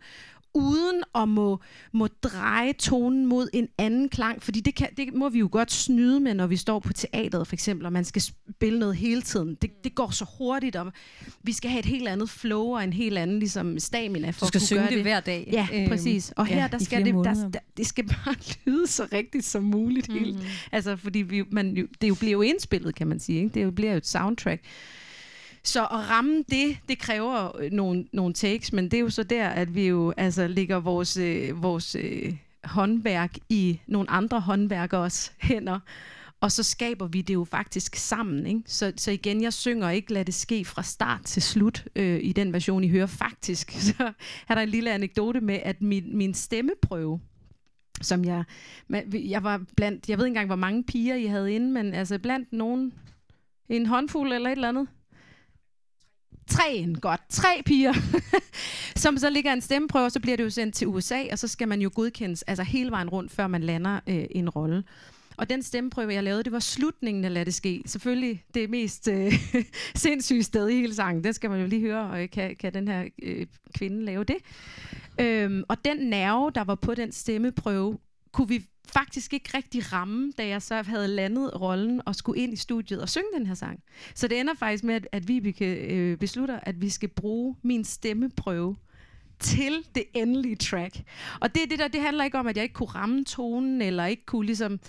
uden at må, må dreje tonen mod en anden klang, fordi det, kan, det må vi jo godt snyde med, når vi står på teateret for eksempel, og man skal spille noget hele tiden. Det, det går så hurtigt, og vi skal have et helt andet flow og en helt anden ligesom, stamina for
Du skal
at kunne
synge
gøre
det
det
hver dag.
Ja,
Øhm,
præcis. Og her,
ja,
der skal det, der, der, det skal bare lyde så rigtigt som muligt. Mm. Helt. Altså, fordi vi, man, jo, det jo bliver jo indspillet, kan man sige. Ikke? Det jo bliver jo et soundtrack. Så at ramme det, det kræver øh, nogle, nogle takes, men det er jo så der, at vi jo altså lægger vores, øh, vores øh, håndværk i nogle andre håndværkers hænder, og så skaber vi det jo faktisk sammen. Ikke? Så, så igen, jeg synger ikke Lad det ske fra start til slut øh, i den version, I hører. Faktisk så er der en lille anekdote med, at min, min stemmeprøve, som jeg, jeg var blandt, jeg ved ikke engang, hvor mange piger I havde inde, men altså blandt nogen, en håndfuld eller et eller andet. Tre, godt. Tre piger, som så ligger en stemmeprøve, og så bliver det jo sendt til USA, og så skal man jo godkendes altså hele vejen rundt, før man lander øh, en rolle. Og den stemmeprøve, jeg lavede, det var slutningen af Lad det ske. Selvfølgelig det mest øh, sindssyge sted i hele sangen. Den skal man jo lige høre, og kan, kan den her øh, kvinde lave det? Øhm, og den nerve, der var på den stemmeprøve, kunne vi faktisk ikke rigtig ramme, da jeg så havde landet rollen og skulle ind i studiet og synge den her sang. Så det ender faktisk med, at, at Vibeke øh, beslutter, at vi skal bruge min stemmeprøve til det endelige track. Og det, det der, det handler ikke om, at jeg ikke kunne ramme tonen, eller ikke kunne ligesom...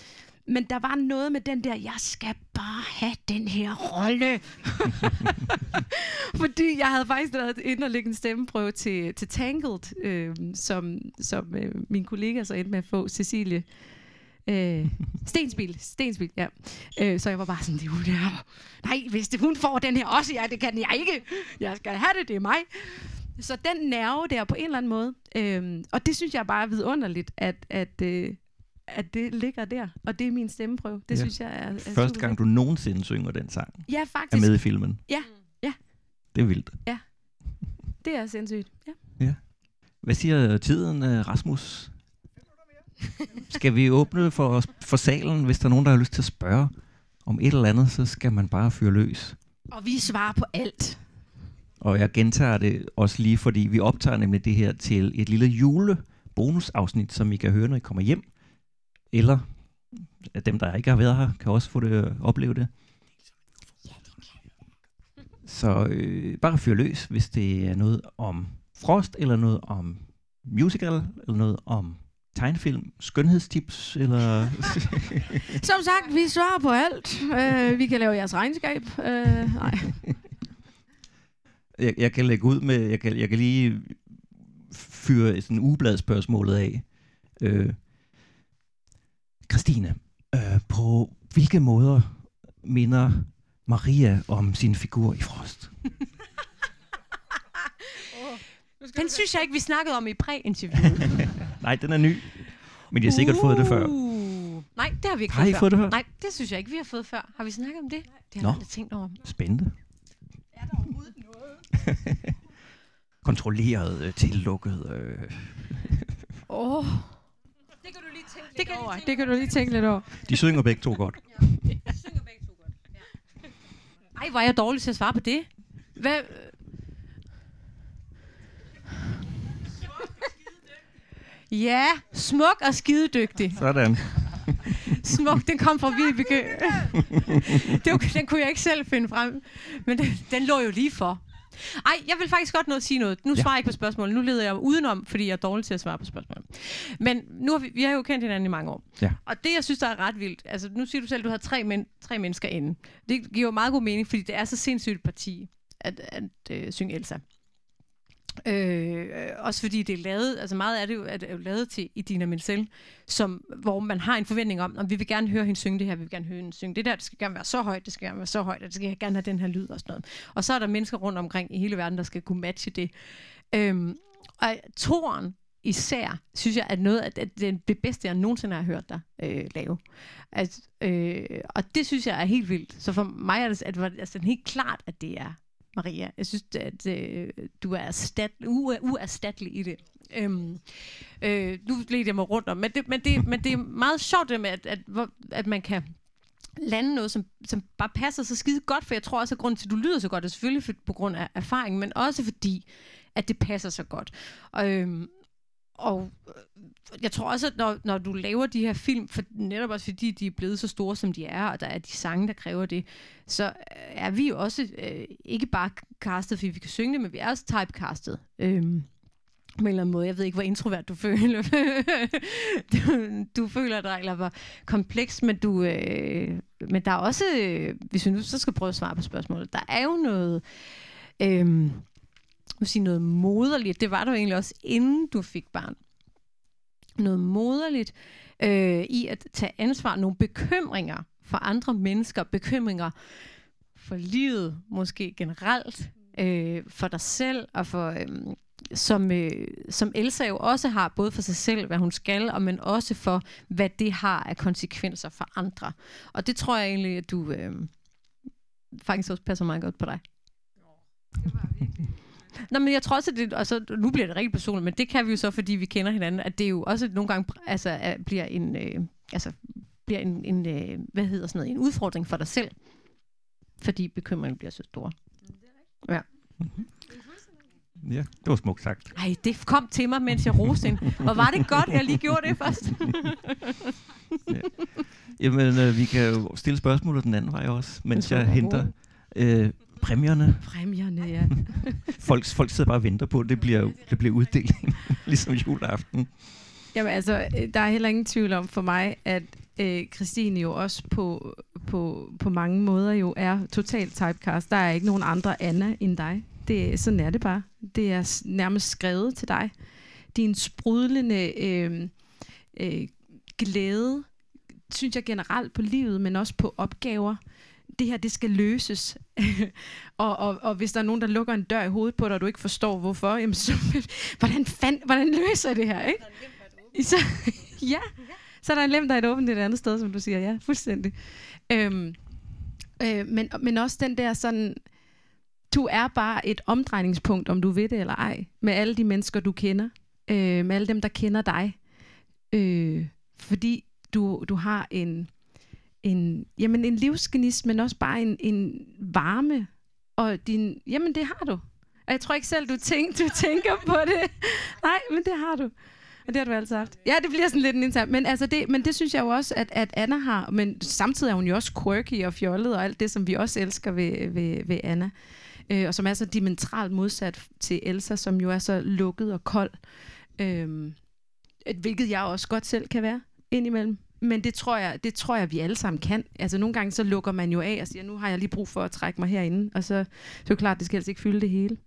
Men der var noget med den der, jeg skal bare have den her rolle. Fordi jeg havde faktisk lavet ind og lægge en stemmeprøve til, til Tangled, øh, som, som øh, min kollega så endte med at få, Cecilie. Øh, Stensbil, Stensbil, ja. Øh, så jeg var bare sådan, det hun der. Nej, hvis det, hun får den her også, ja, det kan jeg ikke. Jeg skal have det, det er mig. Så den nerve der på en eller anden måde. Øh, og det synes jeg bare er vidunderligt, at, at, øh, at det ligger der. Og det er min stemmeprøve. Det
Ja.
ja. synes jeg er, er
Første gang, du nogensinde synger den sang,
Ja,
er
faktisk.
med i filmen.
Ja, ja,
Det er vildt.
det er sindssygt. Ja.
Hvad siger tiden, øh, Rasmus? Skal vi åbne for, for salen, hvis der er nogen, der har lyst til at spørge om et eller andet, så skal man bare fyre løs.
Og vi svarer på alt.
Og jeg gentager det også lige, fordi vi optager nemlig det her til et lille julebonusafsnit, som I kan høre, når I kommer hjem. Eller at dem, der ikke har været her, kan også få det øh, opleve det. Så øh, bare fyr løs, hvis det er noget om Frost, eller noget om musical, eller noget om tegnefilm, skønhedstips, eller...
Som sagt, vi svarer på alt. Uh, vi kan lave jeres regnskab. Uh, nej.
jeg, jeg kan lægge ud med, jeg kan, jeg kan lige fyre sådan ugebladspørgsmålet af. Øh, Christine, øh, på hvilke måder minder Maria om sin figur i Frost?
Den synes jeg ikke, vi snakkede om i præ-interviewet.
Nej, den er ny, men jeg har sikkert fået det før.
Uh. Nej, det har vi ikke
Har I
fået,
fået det før?
Nej, det synes jeg ikke, vi har fået før. Har vi snakket om det? Det har
Nå.
jeg aldrig tænkt over.
Spændende. Er der overhovedet noget? Kontrolleret, øh, tillukket. Øh.
Åh. Oh.
Det kan du lige tænke lidt over. Det kan du lige tænke lidt over.
De synger begge to godt.
Ej, hvor er jeg dårlig til at svare på det. Hvad? Ja, smuk og skidedygtig.
Sådan.
Smuk, den kom fra Vibeke. det var, den kunne jeg ikke selv finde frem. Men den, den lå jo lige for. Ej, jeg vil faktisk godt noget sige noget. Nu
Ja.
svarer jeg ikke på spørgsmålet. Nu leder jeg udenom, fordi jeg er dårlig til at svare på spørgsmål. Men nu har vi, vi har jo kendt hinanden i mange år.
Ja.
Og det, jeg synes, der er ret vildt, altså nu siger du selv, at du har tre, men, tre mennesker inde. Det giver jo meget god mening, fordi det er så sindssygt et parti at, at øh, synge Elsa. Øh, også fordi det er lavet, altså meget af det jo, er, det jo lavet til Idina Menzel, som, hvor man har en forventning om, at vi vil gerne høre hende synge det her, vi vil gerne høre hende synge det der, det skal gerne være så højt, det skal gerne være så højt, og det skal gerne have den her lyd og sådan noget. Og så er der mennesker rundt omkring i hele verden, der skal kunne matche det. Øhm, og toren især, synes jeg, er noget af det, bedste, jeg nogensinde har hørt dig øh, lave. Altså, øh, og det synes jeg er helt vildt. Så for mig er det, at altså, det er altså, helt klart, at det er Maria. Jeg synes, at øh, du er erstat, u, øh, uerstattelig i det. Øhm, øh, nu ledte jeg mig rundt om, men det, men det, men det er meget sjovt det med, at, at, at man kan lande noget, som, som bare passer så skide godt, for jeg tror også, at grunden til, at du lyder så godt, er selvfølgelig på grund af erfaring, men også fordi, at det passer så godt. Og, øhm, og øh, jeg tror også, at når, når du laver de her film, for netop også fordi de er blevet så store, som de er, og der er de sange, der kræver det, så øh, er vi jo også øh, ikke bare castet, fordi vi kan synge det, men vi er også typecastet. Øhm, på en eller anden måde. Jeg ved ikke, hvor introvert du føler. du, du føler dig, eller hvor kompleks, men du... Øh, men der er også, øh, hvis vi nu så skal prøve at svare på spørgsmålet, der er jo noget, øh, sige noget moderligt. Det var der jo egentlig også, inden du fik barn. Noget moderligt øh, i at tage ansvar, nogle bekymringer for andre mennesker, bekymringer for livet måske generelt, øh, for dig selv og for... Øh, som, øh, som Elsa jo også har, både for sig selv, hvad hun skal, og men også for, hvad det har af konsekvenser for andre. Og det tror jeg egentlig, at du øh, faktisk også passer meget godt på dig. Nå, men jeg tror også, at det, altså, nu bliver det rigtig personligt, men det kan vi jo så, fordi vi kender hinanden, at det jo også nogle gange altså, er, bliver en, øh, altså, bliver en, en øh, hvad hedder sådan noget, en udfordring for dig selv, fordi bekymringen bliver så stor. Ja.
Mm-hmm. Ja, det var smukt sagt.
Ej, det kom til mig, mens jeg roste hende. Og var det godt, jeg lige gjorde det først?
ja. Jamen, øh, vi kan jo stille spørgsmål den anden vej også, mens jeg henter øh, præmierne.
Præmierne, ja.
folk, folk sidder bare og venter på, at det bliver, det bliver uddeling, ligesom juleaften.
Jamen altså, der er heller ingen tvivl om for mig, at øh, Christine jo også på, på, på mange måder jo er totalt typecast. Der er ikke nogen andre Anna end dig. Det, sådan er det bare. Det er nærmest skrevet til dig. Din sprudlende øh, øh, glæde, synes jeg generelt på livet, men også på opgaver. Det her, det skal løses. og, og, og hvis der er nogen, der lukker en dør i hovedet på dig, og du ikke forstår hvorfor, jamen så, hvordan, fand, hvordan løser det her? Ikke? Så, ja, så er der en lem, der er et åbent et andet sted, som du siger. Ja, fuldstændig. Øhm, øh, men, men også den der sådan du er bare et omdrejningspunkt, om du ved det eller ej, med alle de mennesker, du kender, øh, med alle dem, der kender dig. Øh, fordi du, du har en, en, jamen en livsgnist, men også bare en, en varme. Og din, jamen det har du. Og jeg tror ikke selv, du, tænk, du tænker på det. Nej, men det har du. Og det har du altid haft. Ja, det bliver sådan lidt en intern. Men, altså det, men det synes jeg jo også, at, at Anna har. Men samtidig er hun jo også quirky og fjollet og alt det, som vi også elsker ved, ved, ved Anna øh, og som er så dimensionalt modsat til Elsa, som jo er så lukket og kold. Øh, hvilket jeg også godt selv kan være indimellem. Men det tror jeg, det tror jeg, vi alle sammen kan. Altså nogle gange så lukker man jo af og siger, nu har jeg lige brug for at trække mig herinde. Og så, så er det klart, det skal altså ikke fylde det hele.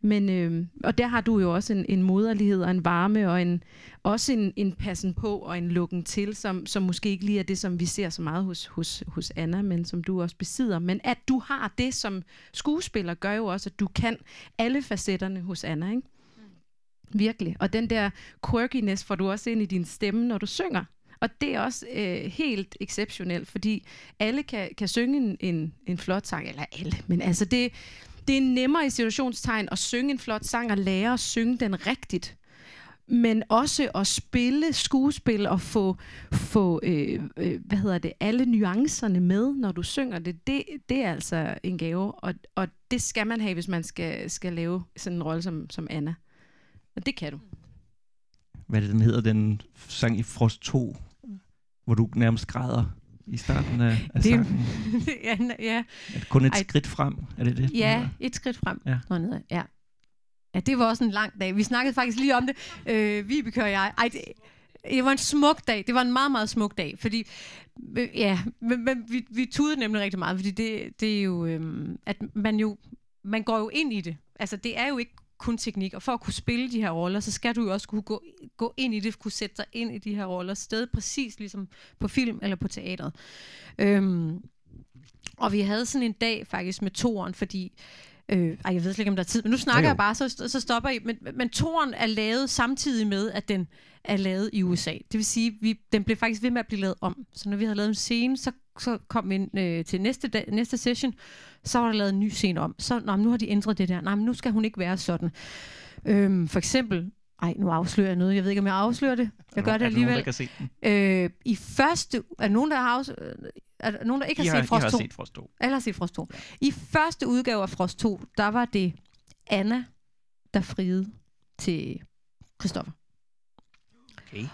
Men, øh, og der har du jo også en, en moderlighed og en varme og en, også en, en passen på og en lukken til, som, som måske ikke lige er det, som vi ser så meget hos, hos, hos Anna, men som du også besidder. Men at du har det som skuespiller, gør jo også, at du kan alle facetterne hos Anna, ikke? Virkelig. Og den der quirkiness får du også ind i din stemme, når du synger. Og det er også øh, helt exceptionelt, fordi alle kan, kan synge en, en, en flot sang, eller alle, men altså det, det er nemmere i situationstegn at synge en flot sang og lære at synge den rigtigt. Men også at spille skuespil og få, få øh, øh, hvad hedder det, alle nuancerne med, når du synger det, det, det er altså en gave. Og, og det skal man have, hvis man skal, skal lave sådan en rolle som, som Anna. Og det kan du.
Hvad det, den hedder, den sang i Frost 2, hvor du nærmest græder? i starten af, af det, sangen?
ja, ja.
Er det kun et Ej, skridt frem? Er det det?
Ja, et skridt frem. Ja. Nå, ned, ja. ja, det var også en lang dag. Vi snakkede faktisk lige om det, øh, Vibeke og jeg. Ej, det, det var en smuk dag. Det var en meget, meget smuk dag, fordi øh, ja, men, men vi, vi tudede nemlig rigtig meget, fordi det, det er jo, øh, at man jo, man går jo ind i det. Altså, det er jo ikke kun teknik, og for at kunne spille de her roller, så skal du jo også kunne gå, gå ind i det, kunne sætte dig ind i de her roller, sted præcis ligesom på film eller på teatret. Øhm, og vi havde sådan en dag faktisk med toren, fordi Øh, ej, jeg ved slet ikke, om der er tid, men nu snakker jo. jeg bare, så, så stopper I. Men, men toren er lavet samtidig med, at den er lavet i USA. Det vil sige, vi, den blev faktisk ved med at blive lavet om. Så når vi havde lavet en scene, så, så kom vi ind øh, til næste, dag, næste session, så var der lavet en ny scene om. Så nå, nu har de ændret det der. Nej, men nu skal hun ikke være sådan. Øhm, for eksempel, ej, nu afslører jeg noget. Jeg ved ikke, om jeg afslører det. Jeg gør det alligevel. Er der nogen, der se den? Øh, I første... Er nogen, der har. Er der nogen, der ikke har, har set Frost 2?
har set Frost 2.
Alle har set Frost 2. Ja. I første udgave af Frost 2, der var det Anna, der friede til Christoffer.
Okay.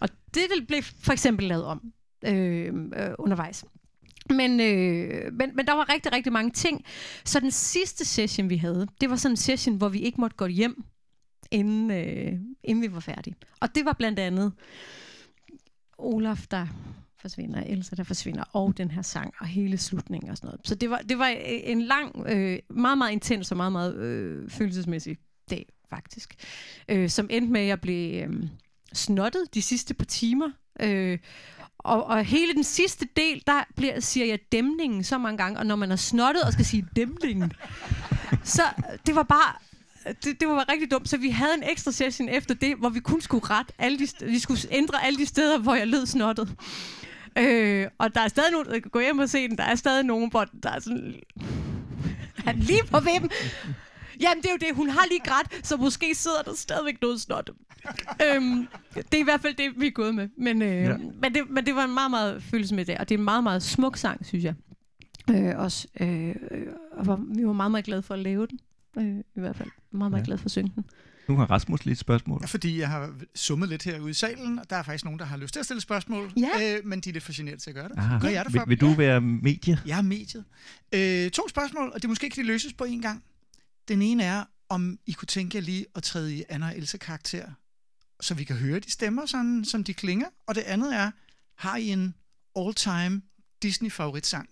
Og det blev for eksempel lavet om øh, øh, undervejs. Men, øh, men, men der var rigtig, rigtig mange ting. Så den sidste session, vi havde, det var sådan en session, hvor vi ikke måtte gå hjem, inden, øh, inden vi var færdige. Og det var blandt andet Olaf, der forsvinder, Elsa, der forsvinder, og den her sang, og hele slutningen og sådan noget. Så det var, det var øh, en lang, øh, meget, meget intens og meget, meget øh, følelsesmæssig dag, faktisk. Øh, som endte med, at jeg blev øh, snottet de sidste par timer. Øh, og, og hele den sidste del, der bliver, siger jeg dæmningen så mange gange, og når man er snottet og skal sige dæmningen, så det var bare det, det var rigtig dumt, så vi havde en ekstra session efter det, hvor vi kun skulle ret alle de, vi skulle ændre alle de steder, hvor jeg lød snottet. Øh, og der er stadig nogen, der kan gå hjem og se den. Der er stadig nogen, hvor der er sådan... Han lige på vippen. Jamen, det er jo det. Hun har lige grædt, så måske sidder der stadigvæk noget snot. øhm, det er i hvert fald det, vi er gået med. Men, øh, ja. men, det, men det var en meget, meget følelse med det. Og det er en meget, meget smuk sang, synes jeg. Øh, også, øh, og vi var meget, meget glade for at lave den. Øh, I hvert fald. Meget, meget ja. glad for at synge den.
Nu har Rasmus lige et spørgsmål.
Ja, fordi jeg har summet lidt herude i salen, og der er faktisk nogen, der har lyst til at stille spørgsmål,
ja.
øh, men de er lidt for generet til at gøre det. Gør jeg det
vil,
for
vil du være medie?
Jeg er mediet. Øh, to spørgsmål, og det måske kan de løses på en gang. Den ene er, om I kunne tænke jer lige at træde i Anna og Elsa karakter, så vi kan høre de stemmer, sådan, som de klinger. Og det andet er, har I en all-time Disney-favoritsang?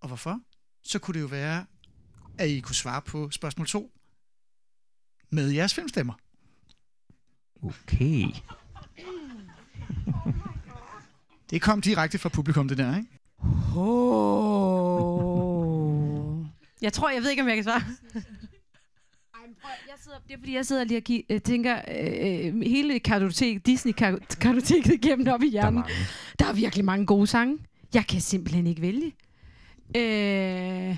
Og hvorfor? Så kunne det jo være, at I kunne svare på spørgsmål 2 med jeres filmstemmer.
Okay.
Det kom direkte fra publikum, det der, ikke?
Oh. Jeg tror, jeg ved ikke, om jeg kan svare.
Sidder, det er fordi, jeg sidder lige og gi- øh, tænker øh, hele kartotek, Disney-kartoteket igennem op i hjernen. Der er, der er virkelig mange gode sange. Jeg kan simpelthen ikke vælge. Øh,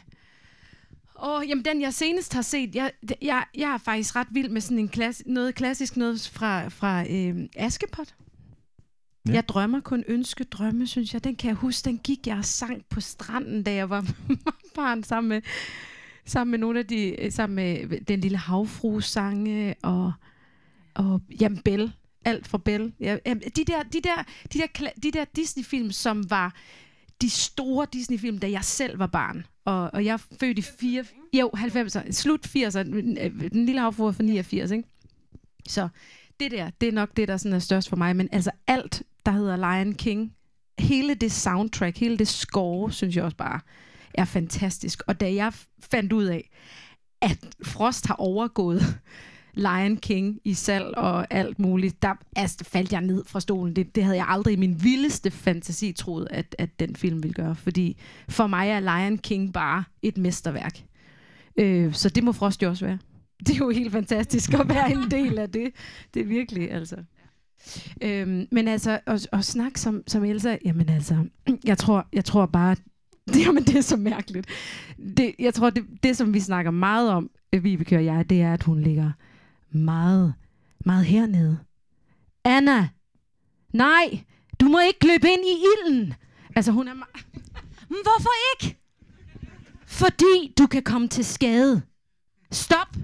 Åh, jamen den jeg senest har set, jeg, jeg, jeg er faktisk ret vild med sådan en klass, noget klassisk noget fra, fra øh, Askepot. Ja. Jeg drømmer kun ønske drømme, synes jeg. Den kan jeg huske, den gik jeg sang på stranden, da jeg var barn sammen med, sammen med nogle af de, øh, sammen med øh, den lille havfru-sange og, og jamen Bell, alt fra Bell. Ja, de der, de der, de der, de der Disney-film, som var de store Disney-film, da jeg selv var barn. Og, og jeg er født i 4, jo, 90'er, slut 80'er, øh, den lille havfru fra 89, ikke? Så det der, det er nok det, der sådan er størst for mig. Men altså alt, der hedder Lion King, hele det soundtrack, hele det score, synes jeg også bare er fantastisk. Og da jeg fandt ud af, at Frost har overgået Lion King i salg og alt muligt, der altså, faldt jeg ned fra stolen. Det, det havde jeg aldrig i min vildeste fantasi troet, at, at den film ville gøre. Fordi for mig er Lion King bare et mesterværk. Øh, så det må Frost jo også være. Det er jo helt fantastisk at være en del af det. Det er virkelig, altså. Øhm, men altså, at, at snakke som, som Elsa, jamen altså, jeg tror, jeg tror bare, jamen, det er så mærkeligt. Det, jeg tror, det, det, som vi snakker meget om, øh, Vibeke og jeg, det er, at hun ligger meget, meget hernede. Anna, nej, du må ikke løbe ind i ilden. Altså, hun er meget... Hvorfor ikke? Fordi du kan komme til skade. Stop.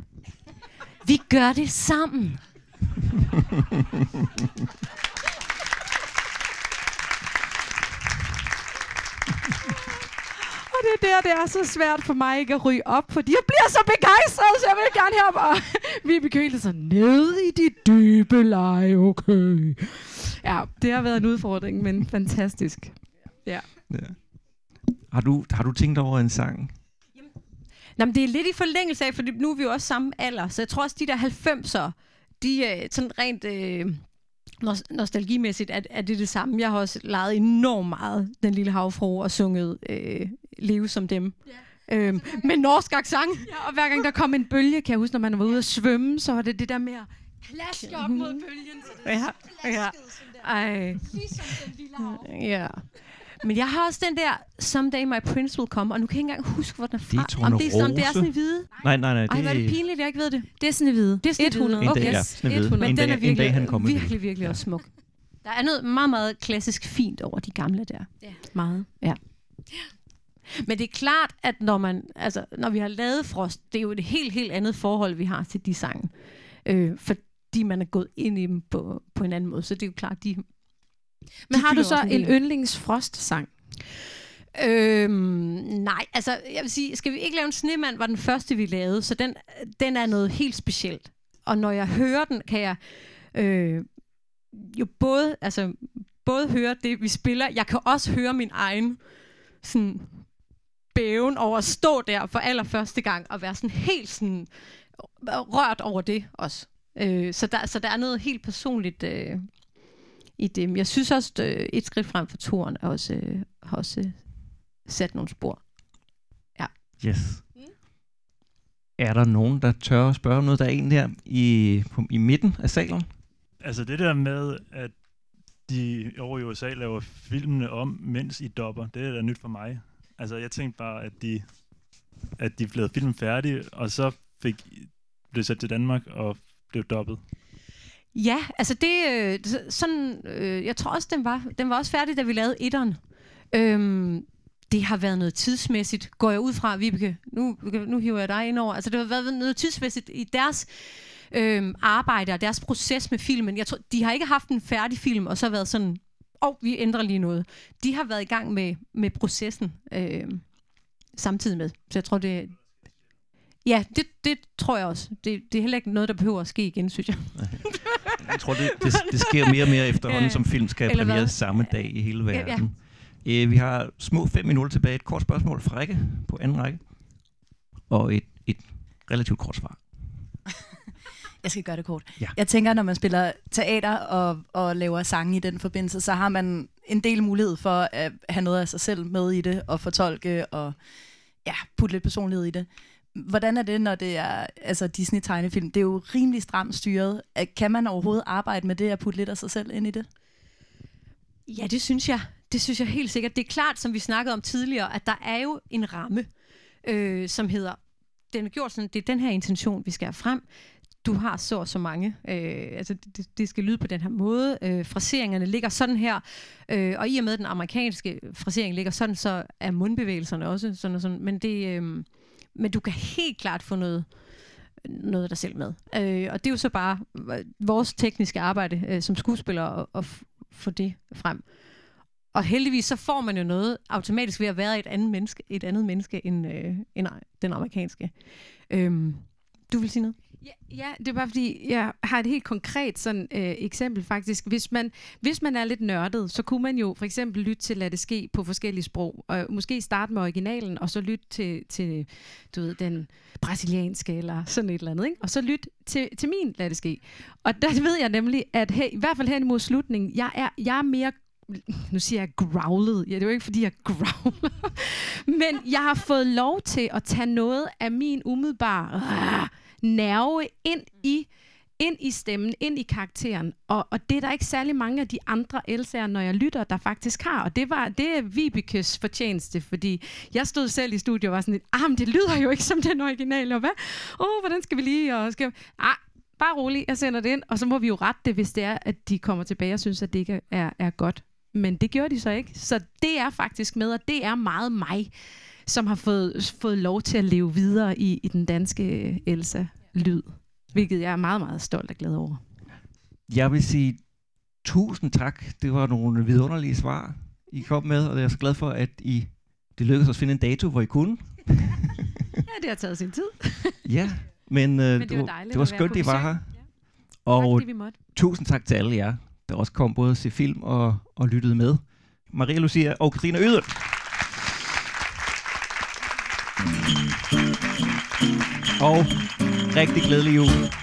Vi gør det sammen. det er der, det er så svært for mig ikke at ryge op, fordi jeg bliver så begejstret, så jeg vil gerne herop. Og vi er så ned i de dybe leje, okay. Ja, det har været en udfordring, men fantastisk. Ja.
ja. Har, du, har du tænkt over en sang?
Nå, men det er lidt i forlængelse af, for nu er vi jo også samme alder, så jeg tror også, de der 90'er, de er sådan rent øh, nostalgimæssigt, at, at det er det samme. Jeg har også leget enormt meget Den Lille Havfru og sunget øh, Leve som dem. Ja. Øhm, med norsk accent.
Ja, og hver gang der kom en bølge, kan jeg huske, når man var ude at svømme, så var det det der med at klaske op mod bølgen, så det
ja, ja. Ej.
Ligesom den lille hav.
Ja. Men jeg har også den der Someday My Prince Will Come, og nu kan jeg ikke engang huske, hvor den er fra.
Det er Om
det er sådan, det er sådan hvide.
Nej, nej, nej.
Ej, hvor er det pinligt, jeg ikke ved det.
Det er sådan hvide.
Det er sådan 100.
En dag,
Okay,
ja,
yes.
sådan i hvide.
100.
En
Men den
dag-
er
en
virkelig,
dag, han kommer i
virkelig,
hvide.
virkelig også smuk. Der er noget meget, meget klassisk fint over de gamle der.
Ja, meget.
Ja. Men det er klart, at når, man, altså, når vi har lavet Frost, det er jo et helt, helt andet forhold, vi har til de sange. Øh, for fordi man er gået ind i dem på, på en anden måde. Så det er jo klart, de...
Men har du så en yndlingsfrost-sang?
Øhm, nej, altså jeg vil sige, skal vi ikke lave en snemand, var den første, vi lavede, så den, den er noget helt specielt. Og når jeg hører den, kan jeg øh, jo både, altså, både høre det, vi spiller, jeg kan også høre min egen sådan, bæven over at stå der for allerførste gang, og være sådan helt sådan, rørt over det også. Øh, så, der, så der er noget helt personligt øh, i det. Men jeg synes også, øh, et skridt frem for turen er også, øh, har også øh, sat nogle spor. Ja.
Yes. Er der nogen, der tør at spørge om noget? Der er en der i, på, i midten af salen.
Altså det der med, at de over i USA laver filmene om, mens I dopper, det er da nyt for mig. Altså jeg tænkte bare, at de, at de blev filmen færdig, og så fik, blev sat til Danmark og blev dobbet.
Ja, altså det, øh, sådan, øh, jeg tror også, den var, den var også færdig, da vi lavede etteren. Øhm, det har været noget tidsmæssigt, går jeg ud fra, Vibeke. Nu, nu hiver jeg dig ind over. Altså det har været noget tidsmæssigt i deres øhm, arbejde og deres proces med filmen. Jeg tror, de har ikke haft en færdig film, og så været sådan, oh, vi ændrer lige noget. De har været i gang med, med processen øhm, samtidig med. Så jeg tror, det, Ja, det, det tror jeg også. Det, det er heller ikke noget, der behøver at ske igen, synes jeg.
Jeg tror, det, det, det sker mere og mere efterhånden,
Ja.
som film skal premieres samme dag i hele
Ja, ja.
verden. Øh, vi har små fem minutter tilbage. Et kort spørgsmål fra Rikke på anden række. Og et, et relativt kort svar.
Jeg skal gøre det kort.
Ja.
Jeg tænker, når man spiller teater og, og laver sange i den forbindelse, så har man en del mulighed for at have noget af sig selv med i det, og fortolke og ja, putte lidt personlighed i det. Hvordan er det, når det er altså Disney-tegnefilm? Det er jo rimelig stramt styret. Kan man overhovedet arbejde med det at putte lidt af sig selv ind i det?
Ja, det synes jeg. Det synes jeg helt sikkert. Det er klart, som vi snakkede om tidligere, at der er jo en ramme, øh, som hedder, den er gjort sådan, det er den her intention, vi skal have frem. Du har så og så mange. Øh, altså, det, det skal lyde på den her måde. Øh, fraseringerne ligger sådan her. Øh, og i og med, at den amerikanske frasering ligger sådan, så er mundbevægelserne også sådan og sådan. Men, det, øh, men du kan helt klart få noget, noget af dig selv med. Øh, og det er jo så bare øh, vores tekniske arbejde øh, som skuespiller at, at få det frem. Og heldigvis så får man jo noget automatisk ved at være et andet menneske, et andet menneske end, øh, end den amerikanske. Øhm, du vil sige noget?
Ja, ja, det er bare fordi, jeg har et helt konkret sådan, øh, eksempel faktisk. Hvis man, hvis man er lidt nørdet, så kunne man jo for eksempel lytte til Lad det ske på forskellige sprog, og måske starte med originalen, og så lytte til, til du ved, den brasilianske eller sådan et eller andet, ikke? og så lytte til, til min Lad det ske. Og der ved jeg nemlig, at hey, i hvert fald hen imod slutningen, jeg er, jeg er mere nu siger jeg growlet. Ja, det er jo ikke, fordi jeg growler. Men jeg har fået lov til at tage noget af min umiddelbare uh, nerve ind i ind i stemmen, ind i karakteren. Og, og det er der ikke særlig mange af de andre Elsa'er, når jeg lytter, der faktisk har. Og det var det er Vibekes fortjeneste, fordi jeg stod selv i studiet og var sådan lidt, ah, men det lyder jo ikke som den originale, og hvad? Åh, oh, hvordan skal vi lige? Og skal... Ah, bare rolig, jeg sender det ind, og så må vi jo rette det, hvis det er, at de kommer tilbage og synes, at det ikke er, er godt. Men det gjorde de så ikke. Så det er faktisk med, og det er meget mig, som har fået, fået lov til at leve videre i, i den danske Elsa-lyd. Hvilket jeg er meget, meget stolt og glad over.
Jeg vil sige tusind tak. Det var nogle vidunderlige svar, I kom med, og jeg er så glad for, at I det lykkedes at finde en dato, hvor I kunne.
Ja, det har taget sin tid.
Ja, men, øh,
Men det var dejligt
det var
at
skønt, I var her. Og
Tak, måtte.
tusind tak til alle jer, der også kom både til film og, og lyttede med. Maria Lucia og Katrine Yder. Og rigtig glædelig jul.